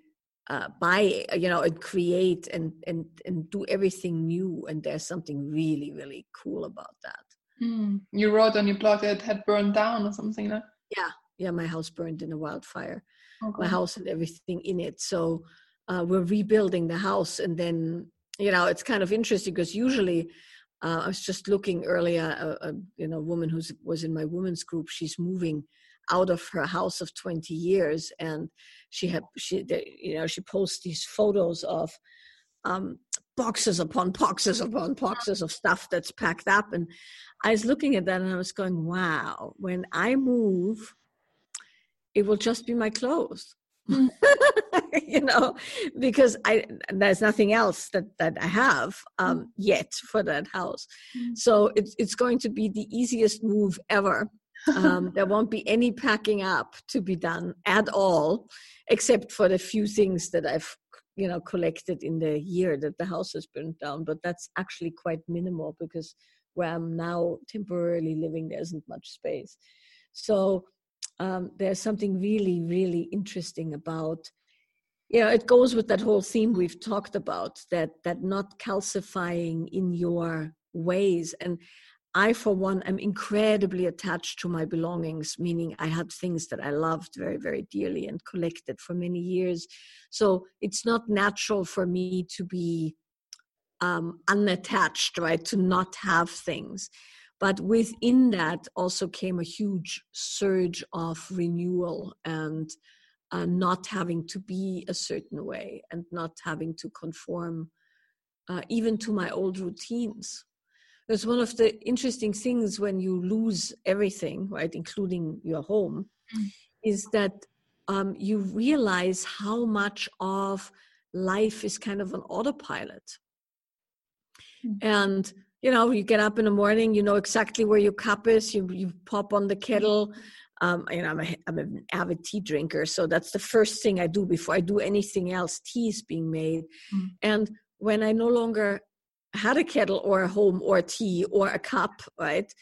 uh, buy, you know, and create and and and do everything new. And there's something really really cool about that. Mm. You wrote on your blog that it had burned down or something like Yeah, yeah, my house burned in a wildfire. Okay. My house and everything in it. So uh, we're rebuilding the house, and then you know it's kind of interesting because usually uh, I was just looking earlier. A, a you know woman who was in my women's group. She's moving out of her house of 20 years, and she had she you know she posts these photos of um, boxes upon boxes upon boxes of stuff that's packed up. And I was looking at that and I was going, wow, when I move, it will just be my clothes. Hmm. you know, because I there's nothing else that that I have um, hmm. yet for that house, mm. so it's it's going to be the easiest move ever. um, there won't be any packing up to be done at all, except for the few things that I've you know collected in the year that the house has burned down but that's actually quite minimal because where i'm now temporarily living there isn't much space. So um, there's something really really interesting about you know it goes with that whole theme we've talked about that that not calcifying in your ways. And I, for one, am incredibly attached to my belongings, meaning I had things that I loved very, very dearly and collected for many years. So it's not natural for me to be um, unattached, right? To not have things. But within that also came a huge surge of renewal and uh, not having to be a certain way and not having to conform uh, even to my old routines because one of the interesting things when you lose everything, right, including your home, mm. is that um, you realize how much of life is kind of an autopilot. Mm. And you know, you get up in the morning, you know exactly where your cup is. You you pop on the kettle. Um, you know, I'm, a, I'm an avid tea drinker, so that's the first thing I do before I do anything else. Tea is being made, mm. and when I no longer had a kettle or a home or tea or a cup, right?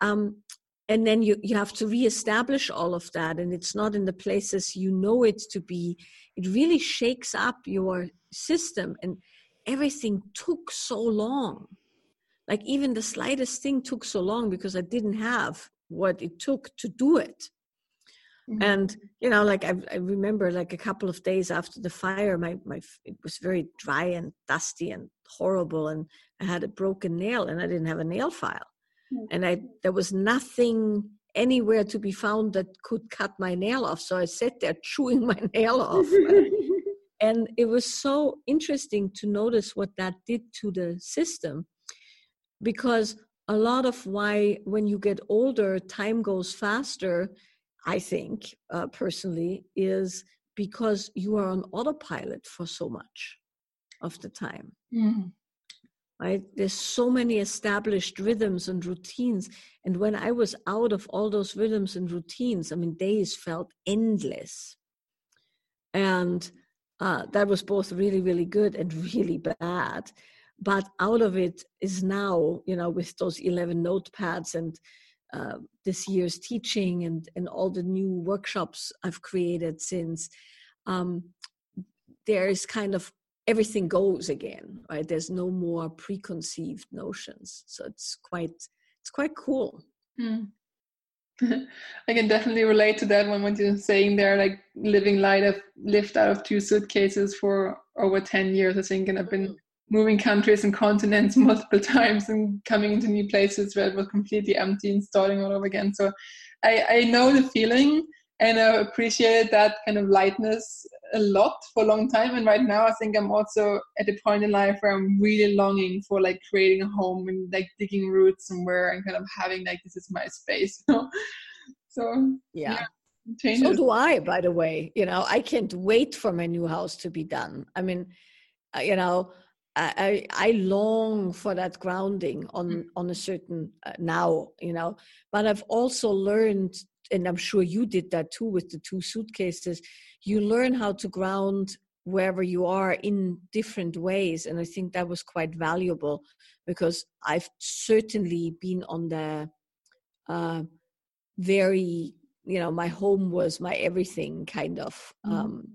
Um, and then you you have to reestablish all of that and it's not in the places you know it to be. It really shakes up your system and everything took so long. Like even the slightest thing took so long because i didn't have what it took to do it mm-hmm. and you know like I, I, remember like a couple of days after the fire my my it was very dry and dusty and horrible and i had a broken nail and i didn't have a nail file mm-hmm. and i there was nothing anywhere to be found that could cut my nail off so i sat there chewing my nail off and it was so interesting to notice what that did to the system because a lot of why when you get older time goes faster i think uh, personally is because you are on autopilot for so much of the time. Mm. right? There's so many established rhythms and routines and when i was out of all those rhythms and routines i mean days felt endless. And uh, that was both really really good and really bad but out of it is now you know with those 11 notepads and uh, this year's teaching and and all the new workshops i've created since um, there is kind of everything goes again right? There's no more preconceived notions. So it's quite it's quite cool. Mm. I can definitely relate to that one when you're saying there, like living light of lived out of two suitcases for over 10 years, I think, and I've been mm moving countries and continents multiple times and coming into new places where it was completely empty and starting all over again. So I, I know the feeling and I appreciated that kind of lightness a lot for a long time. And right now, I think I'm also at a point in life where I'm really longing for like creating a home and like digging roots somewhere and kind of having like this is my space. so yeah. yeah so do I, by the way. You know, I can't wait for my new house to be done. I mean, uh, you know, I, I long for that grounding on mm. on a certain uh, now you know but i've also learned and i'm sure you did that too with the two suitcases you learn how to ground wherever you are in different ways and i think that was quite valuable because i've certainly been on the uh, very you know my home was my everything kind of mm. um,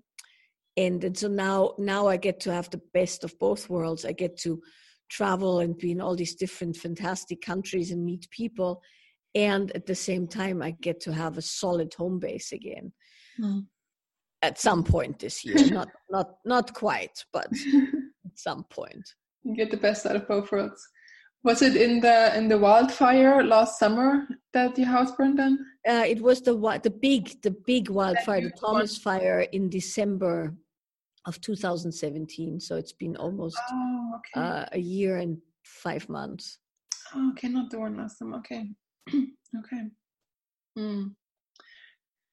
and, and so now now i get to have the best of both worlds. I get to travel and be in all these different fantastic countries and meet people. And at the same time i get to have a solid home base again mm. at some point this year. Not not not quite but at some point. You get the best out of both worlds was it in the in the wildfire last summer that your house burned down uh, it was the the big the big wildfire the thomas fire in december of 2017. So it's been almost oh, okay. uh, a year and five months. Oh, okay, not the one last time. Okay, okay. Mm.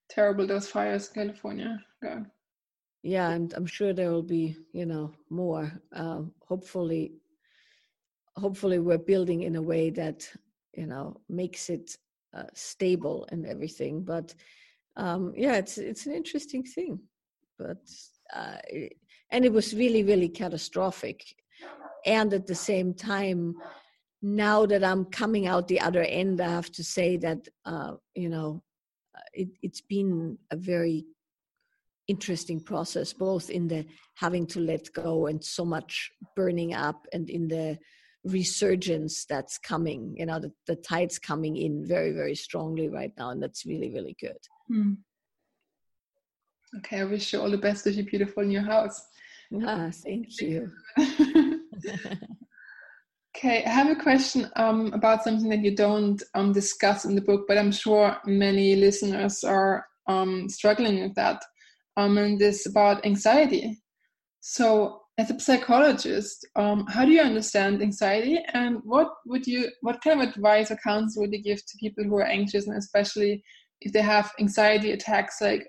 Terrible those fires in California. God. Yeah, and I'm sure there will be, you know, more. Uh, hopefully, hopefully we're building in a way that you know makes it uh, stable and everything. But um, yeah, it's it's an interesting thing. But uh, and it was really really catastrophic and at the same time now that i'm coming out the other end i have to say that uh, you know it, it's been a very interesting process both in the having to let go and so much burning up and in the resurgence that's coming you know the, the tide's coming in very very strongly right now and that's really really good mm. Okay, I wish you all the best with your beautiful new house. Ah, thank you. okay, I have a question um, about something that you don't um, discuss in the book, but I'm sure many listeners are um, struggling with that. Um, and this about anxiety. So, as a psychologist, um, how do you understand anxiety, and what would you, what kind of advice or counsel would you give to people who are anxious, and especially if they have anxiety attacks, like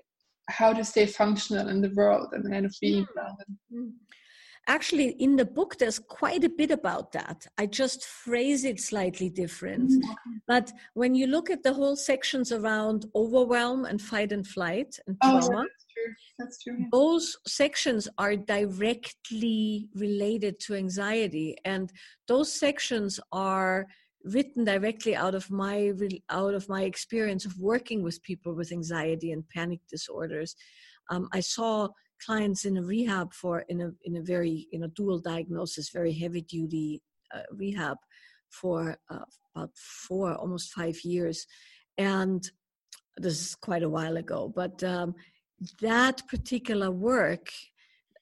how to stay functional in the world and kind of being grounded. Actually, in the book, there's quite a bit about that. I just phrase it slightly different. Mm-hmm. But when you look at the whole sections around overwhelm and fight and flight and trauma, oh, yeah, that's true. That's true. those sections are directly related to anxiety. And those sections are written directly out of my out of my experience of working with people with anxiety and panic disorders. Um, I saw clients in a rehab for in a in a very you know dual diagnosis, very heavy duty uh, rehab for uh, about four almost five years, and this is quite a while ago. But um, that particular work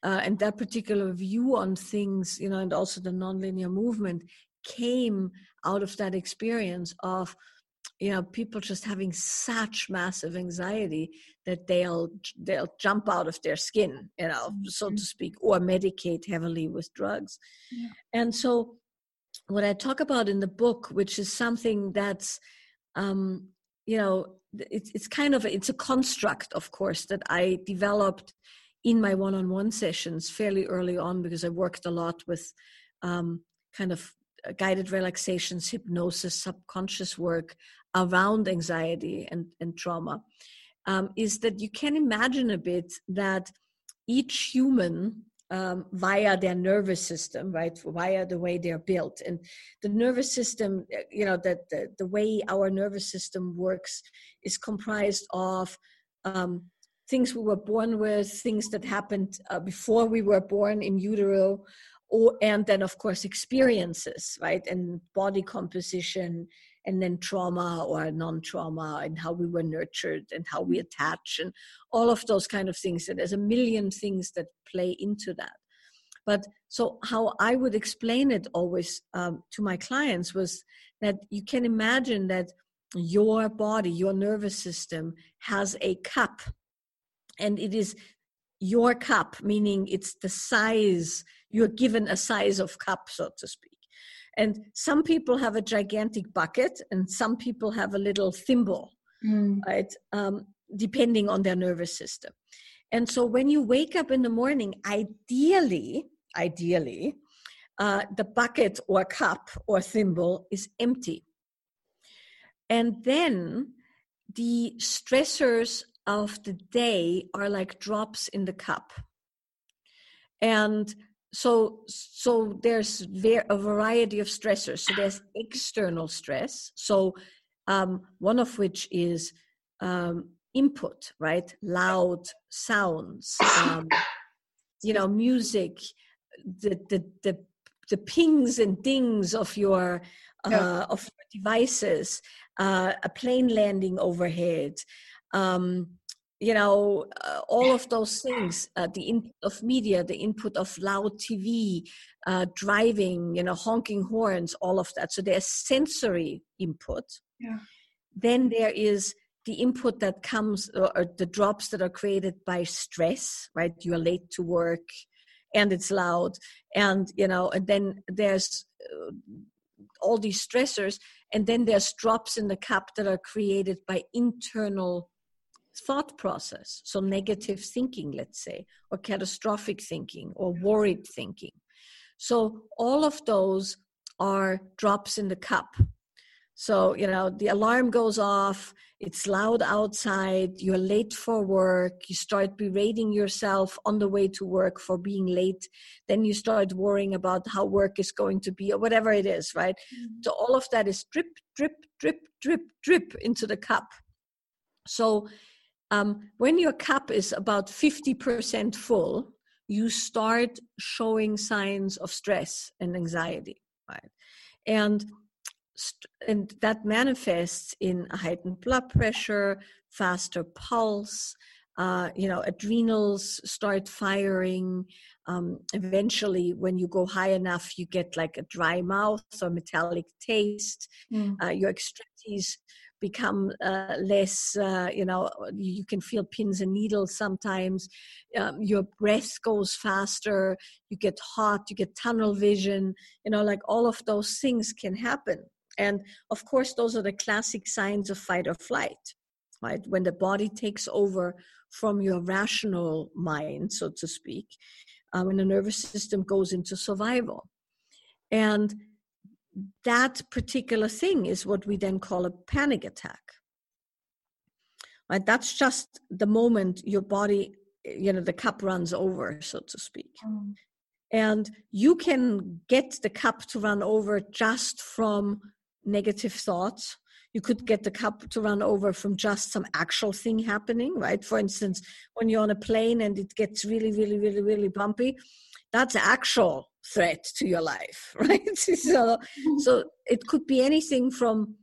uh, and that particular view on things, you know, and also the nonlinear movement came out of that experience of you know people just having such massive anxiety that they'll they'll jump out of their skin you know mm-hmm. so to speak or medicate heavily with drugs yeah. and so what i talk about in the book which is something that's um you know it's it's kind of a, it's a construct of course that i developed in my one-on-one sessions fairly early on because i worked a lot with um, kind of guided relaxations, hypnosis, subconscious work around anxiety and, and trauma um, is that you can imagine a bit that each human um, via their nervous system, right, via the way they're built. And the nervous system, uh, you know, that the, the way our nervous system works is comprised of um, things we were born with, things that happened uh, before we were born in utero, or and then of course experiences right and body composition and then trauma or non-trauma and how we were nurtured and how we attach and all of those kind of things. And there's a million things that play into that. But so how i would explain it always um, to my clients was that you can imagine that your body your nervous system has a cup. And it is your cup meaning it's the size you're given a size of cup, so to speak. And some people have a gigantic bucket, and some people have a little thimble, mm. right? Um, depending on their nervous system. And so when you wake up in the morning, ideally, ideally, uh, the bucket or cup or thimble is empty. And then the stressors of the day are like drops in the cup. And so so there's a variety of stressors. So there's external stress. So um, one of which is um, input right? Loud sounds um, you know music the, the the the pings and dings of your uh, of your devices uh, a plane landing overhead um, you know uh, all of those things uh, the input of media the input of loud tv uh, driving you know honking horns all of that. So there's sensory input. Yeah. then there is the input that comes or, or the drops that are created by stress right? You're late to work and it's loud. And you know and then there's uh, all these stressors. And then there's drops in the cup that are created by internal thought process. So, negative thinking, let's say, or catastrophic thinking, or worried thinking. So, all of those are drops in the cup. So, you know, the alarm goes off, it's loud outside, you're late for work, you start berating yourself on the way to work for being late, then you start worrying about how work is going to be or whatever it is, right? Mm-hmm. So, all of that is drip, drip, drip, drip, drip into the cup. So, um, when your cup is about 50% full, you start showing signs of stress and anxiety, right? And and that manifests in a heightened blood pressure, faster pulse, uh, you know, adrenals start firing. Um, eventually, when you go high enough, you get like a dry mouth or metallic taste. Mm. Uh, your extremities become uh, less uh, you know you can feel pins and needles sometimes. Um, your breath goes faster you get hot you get tunnel vision you know like all of those things can happen. And of course those are the classic signs of fight or flight right? When the body takes over from your rational mind so to speak um, when the nervous system goes into survival. And that particular thing is what we then call a panic attack. Right? That's just the moment your body you know the cup runs over so to speak. Mm. and you can get the cup to run over just from negative thoughts. You could get the cup to run over from just some actual thing happening right? For instance when you're on a plane and it gets really really really really bumpy that's actual threat to your life right so so it could be anything from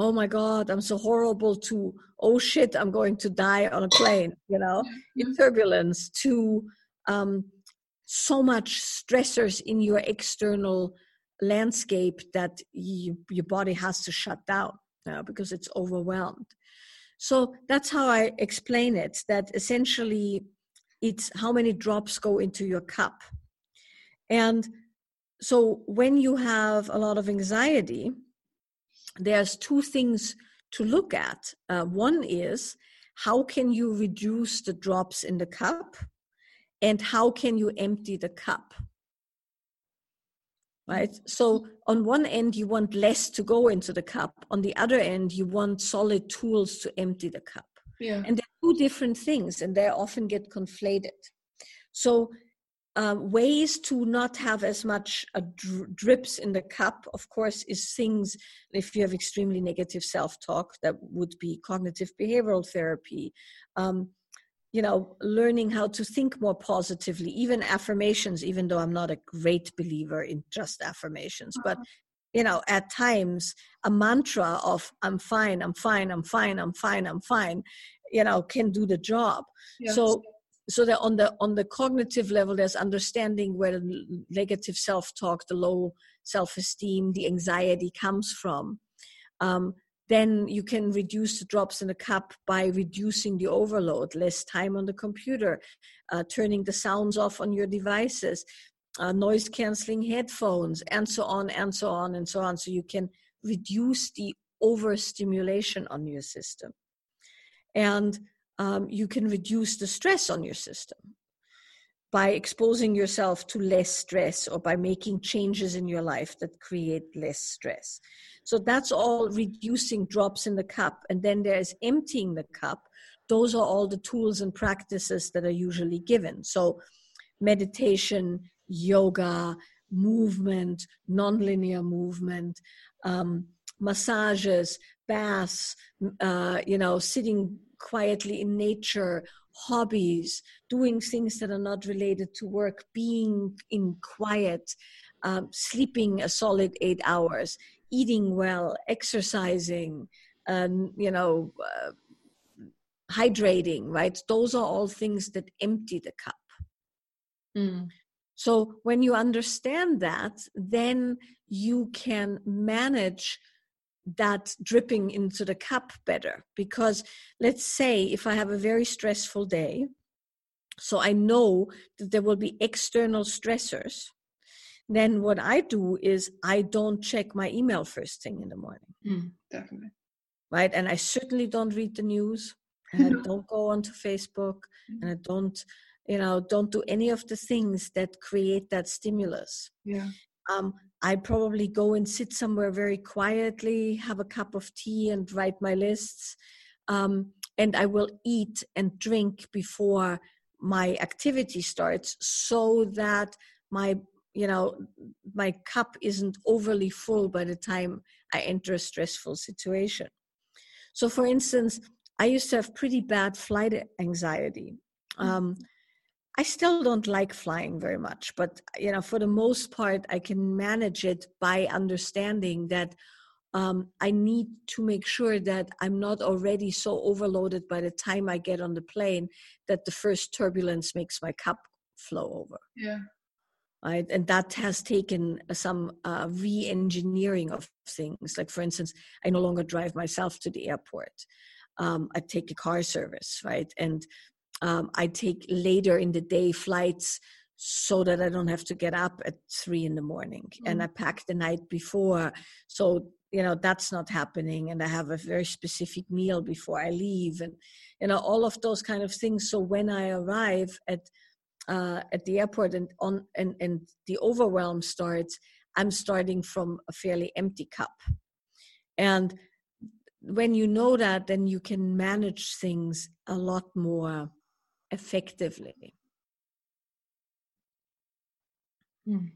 oh my god i'm so horrible to oh shit i'm going to die on a plane you know in turbulence to um, so much stressors in your external landscape that you, your body has to shut down uh, because it's overwhelmed. So that's how I explain it that essentially it's how many drops go into your cup. And so when you have a lot of anxiety, there's two things to look at. Uh, one is how can you reduce the drops in the cup? And how can you empty the cup? right? So on one end, you want less to go into the cup. On the other end, you want solid tools to empty the cup. Yeah. And they're two different things, and they often get conflated. So um, ways to not have as much uh, dr- drips in the cup, of course, is things if you have extremely negative self-talk, that would be cognitive behavioral therapy. Um, you know learning how to think more positively even affirmations even though i'm not a great believer in just affirmations but uh-huh. you know at times a mantra of i'm fine i'm fine i'm fine i'm fine i'm fine you know can do the job yes. so so that on the on the cognitive level there's understanding where the negative self-talk the low self-esteem the anxiety comes from um, then you can reduce the drops in the cup by reducing the overload, less time on the computer, uh, turning the sounds off on your devices, uh, noise canceling headphones, and so on and so on and so on. So you can reduce the overstimulation on your system. And um, you can reduce the stress on your system by exposing yourself to less stress or by making changes in your life that create less stress. So that's all reducing drops in the cup. And then there's emptying the cup. Those are all the tools and practices that are usually given. So meditation, yoga, movement, nonlinear movement, um, massages, baths, uh, you know, sitting quietly in nature, hobbies, doing things that are not related to work, being in quiet, um, sleeping a solid eight hours, eating well, exercising, um, you know, uh, hydrating, right? Those are all things that empty the cup. Mm. So when you understand that, then you can manage that dripping into the cup better. Because let's say if i have a very stressful day so i know that there will be external stressors then what i do is i don't check my email first thing in the morning. Mm, definitely. Right? And i certainly don't read the news and i don't go onto facebook and i don't you know don't do any of the things that create that stimulus. Yeah. Um, I probably go and sit somewhere very quietly, have a cup of tea, and write my lists. Um, and I will eat and drink before my activity starts so that my you know my cup isn't overly full by the time i enter a stressful situation so for instance i used to have pretty bad flight anxiety um, I still don't like flying very much, but you know, for the most part, I can manage it by understanding that um, I need to make sure that I'm not already so overloaded by the time I get on the plane that the first turbulence makes my cup flow over. Yeah. Right, and that has taken some uh, re-engineering of things. Like, for instance, I no longer drive myself to the airport. Um, I take a car service, right? And um, I take later in the day flights so that I don't have to get up at three in the morning. Mm-hmm. And I pack the night before. So, you know, that's not happening. And I have a very specific meal before I leave and, you know, all of those kind of things. So when I arrive at, uh, at the airport and on and, and the overwhelm starts, I'm starting from a fairly empty cup. And when you know that, then you can manage things a lot more effectively. Hmm.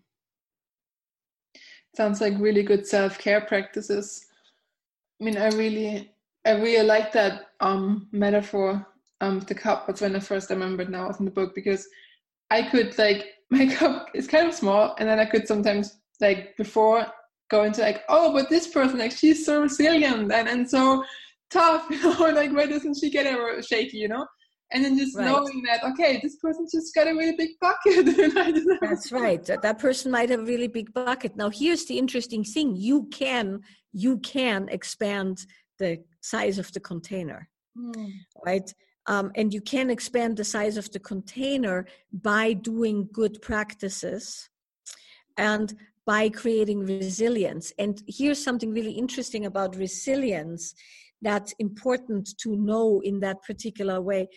sounds like really good self-care practices. I mean, I really, I really like that um, metaphor, um, the cup. That's when I first remembered now in the book because I could like my cup is kind of small, and then I could sometimes like before go into like, oh, but this person like she's so resilient and and so tough, you know, like why doesn't she get ever shaky, you know? And then just right. knowing that okay, this person just got a really big bucket. That's right. That person might have a really big bucket. Now here's the interesting thing: you can you can expand the size of the container, mm. right? Um, and you can expand the size of the container by doing good practices and by creating resilience. And here's something really interesting about resilience that's important to know in that particular way.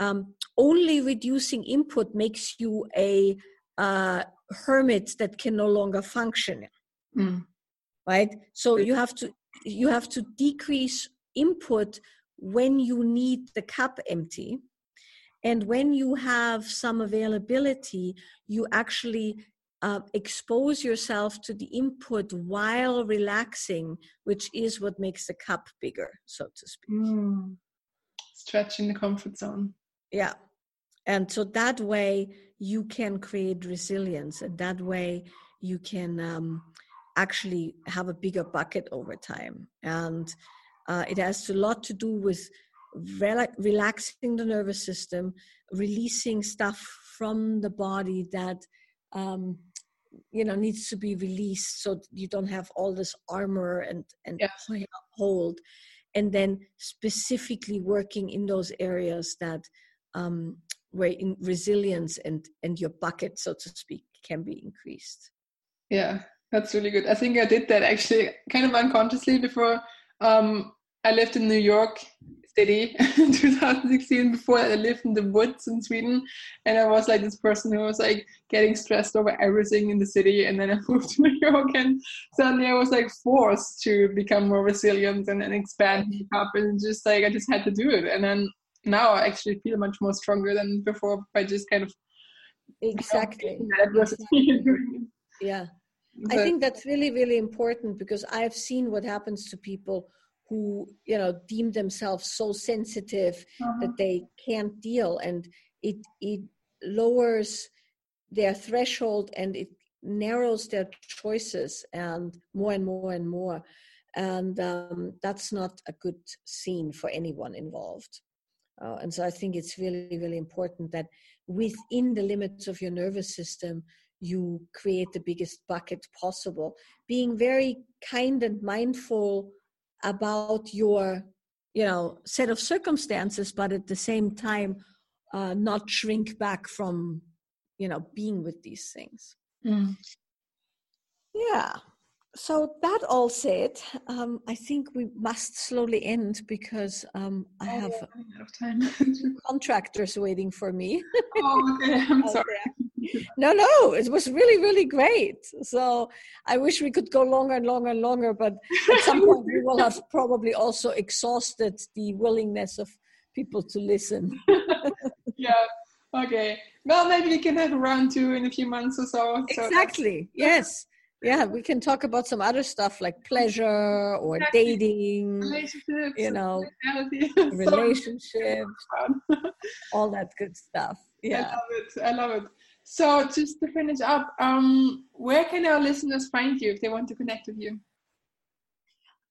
Um, only reducing input makes you a uh, hermit that can no longer function. Mm. Right? So you have to you have to decrease input when you need the cup empty and when you have some availability you actually uh, expose yourself to the input while relaxing which is what makes the cup bigger so to speak mm. stretching the comfort zone yeah. And so that way you can create resilience and that way you can um, actually have a bigger bucket over time. And uh, it has a lot to do with rela- relaxing the nervous system, releasing stuff from the body that um, you know needs to be released, so you don't have all this armor and and hold, and then specifically working in those areas that um, where in resilience and and your bucket, so to speak, can be increased. Yeah, that's really good. I think I did that actually kind of unconsciously before um, I lived in New York City in 2016 before I lived in the woods in Sweden. And I was like this person who was like getting stressed over everything in the city. And then I moved to New York and suddenly I was like forced to become more resilient and, and expand up and just like I just had to do it. And then now I actually feel much more stronger than before by just kind of exactly yeah I think that's really, really important because I've seen what happens to people who, you know, deem themselves so sensitive uh-huh. that they can't deal, and it it lowers their threshold and it narrows their choices and more and more and more, and um, that's not a good scene for anyone involved. Uh, and so I think it's really, really important that within the limits of your nervous system, you create the biggest bucket possible. Being very kind and mindful about your you know set of circumstances but at the same time uh, not shrink back from you know being with these things. Mm. yeah so that all said, um, I think we must slowly end because um, I oh, have time. contractors waiting for me. oh, okay. I'm sorry. no, no, it was really, really great. So I wish we could go longer and longer and longer, but at some point we will have probably also exhausted the willingness of people to listen. yeah. Okay. Well, maybe we can have a round two in a few months or so. Exactly. So yes yeah we can talk about some other stuff like pleasure or exactly. dating relationships you know relationships all that good stuff. Yeah. i love it i love it. So just to finish up um where can our listeners find you if they want to connect with you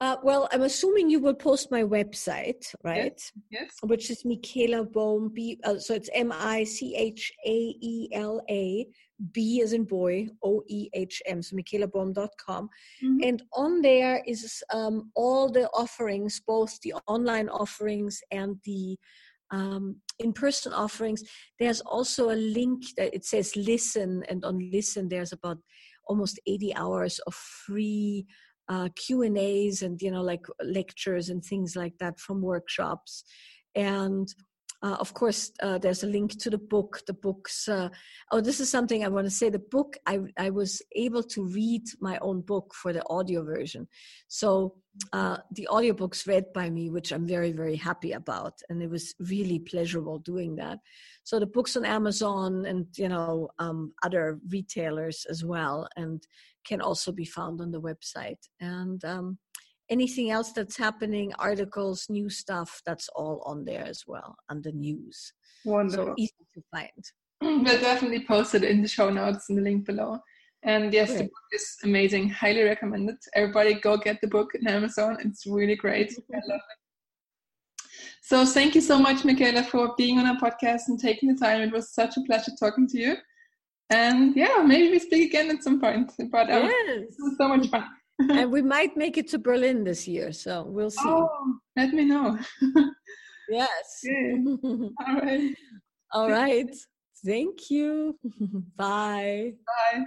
uh, well, I'm assuming you will post my website, right? Yes. yes. Which is Michaela Boehm. B. Uh, so it's M I C H A E L A B as in boy, O E H M, so michaelaboehm.com. Mm-hmm. And on there is um, all the offerings, both the online offerings and the um, in person offerings. There's also a link that it says listen, and on listen, there's about almost 80 hours of free. Uh, Q and A's and you know like lectures and things like that from workshops, and uh, of course, uh, there's a link to the book. The books. Uh, oh, this is something I want to say. The book. I I was able to read my own book for the audio version, so uh, the audiobooks read by me, which I'm very very happy about, and it was really pleasurable doing that. So the books on Amazon and you know um, other retailers as well, and can also be found on the website. And um, anything else that's happening, articles, new stuff, that's all on there as well under news. Wonderful. So easy to find. We'll definitely post it in the show notes in the link below. And yes, great. the book is amazing. Highly recommended. Everybody go get the book on Amazon. It's really great. I love it. So thank you so much, Michaela, for being on our podcast and taking the time. It was such a pleasure talking to you. And yeah, maybe we speak again at some point. But um, yes. it was so much fun and we might make it to Berlin this year, so we'll see. Oh, let me know. yes. All right. All right. Thank you. Bye. Bye.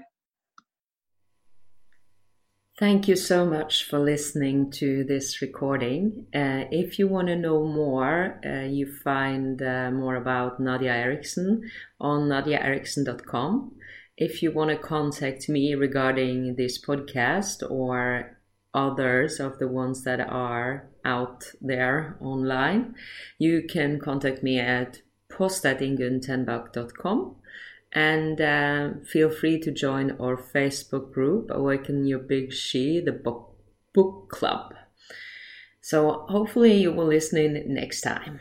Thank you so much for listening to this recording. Uh, if you want to know more, uh, you find uh, more about Nadja Eriksson on nadjaeriksson.com if you want to contact me regarding this podcast or others of the ones that are out there online, you can contact me at post at inguntenbach.com and uh, feel free to join our Facebook group, Awaken Your Big She, the book, book club. So hopefully you will listen in next time.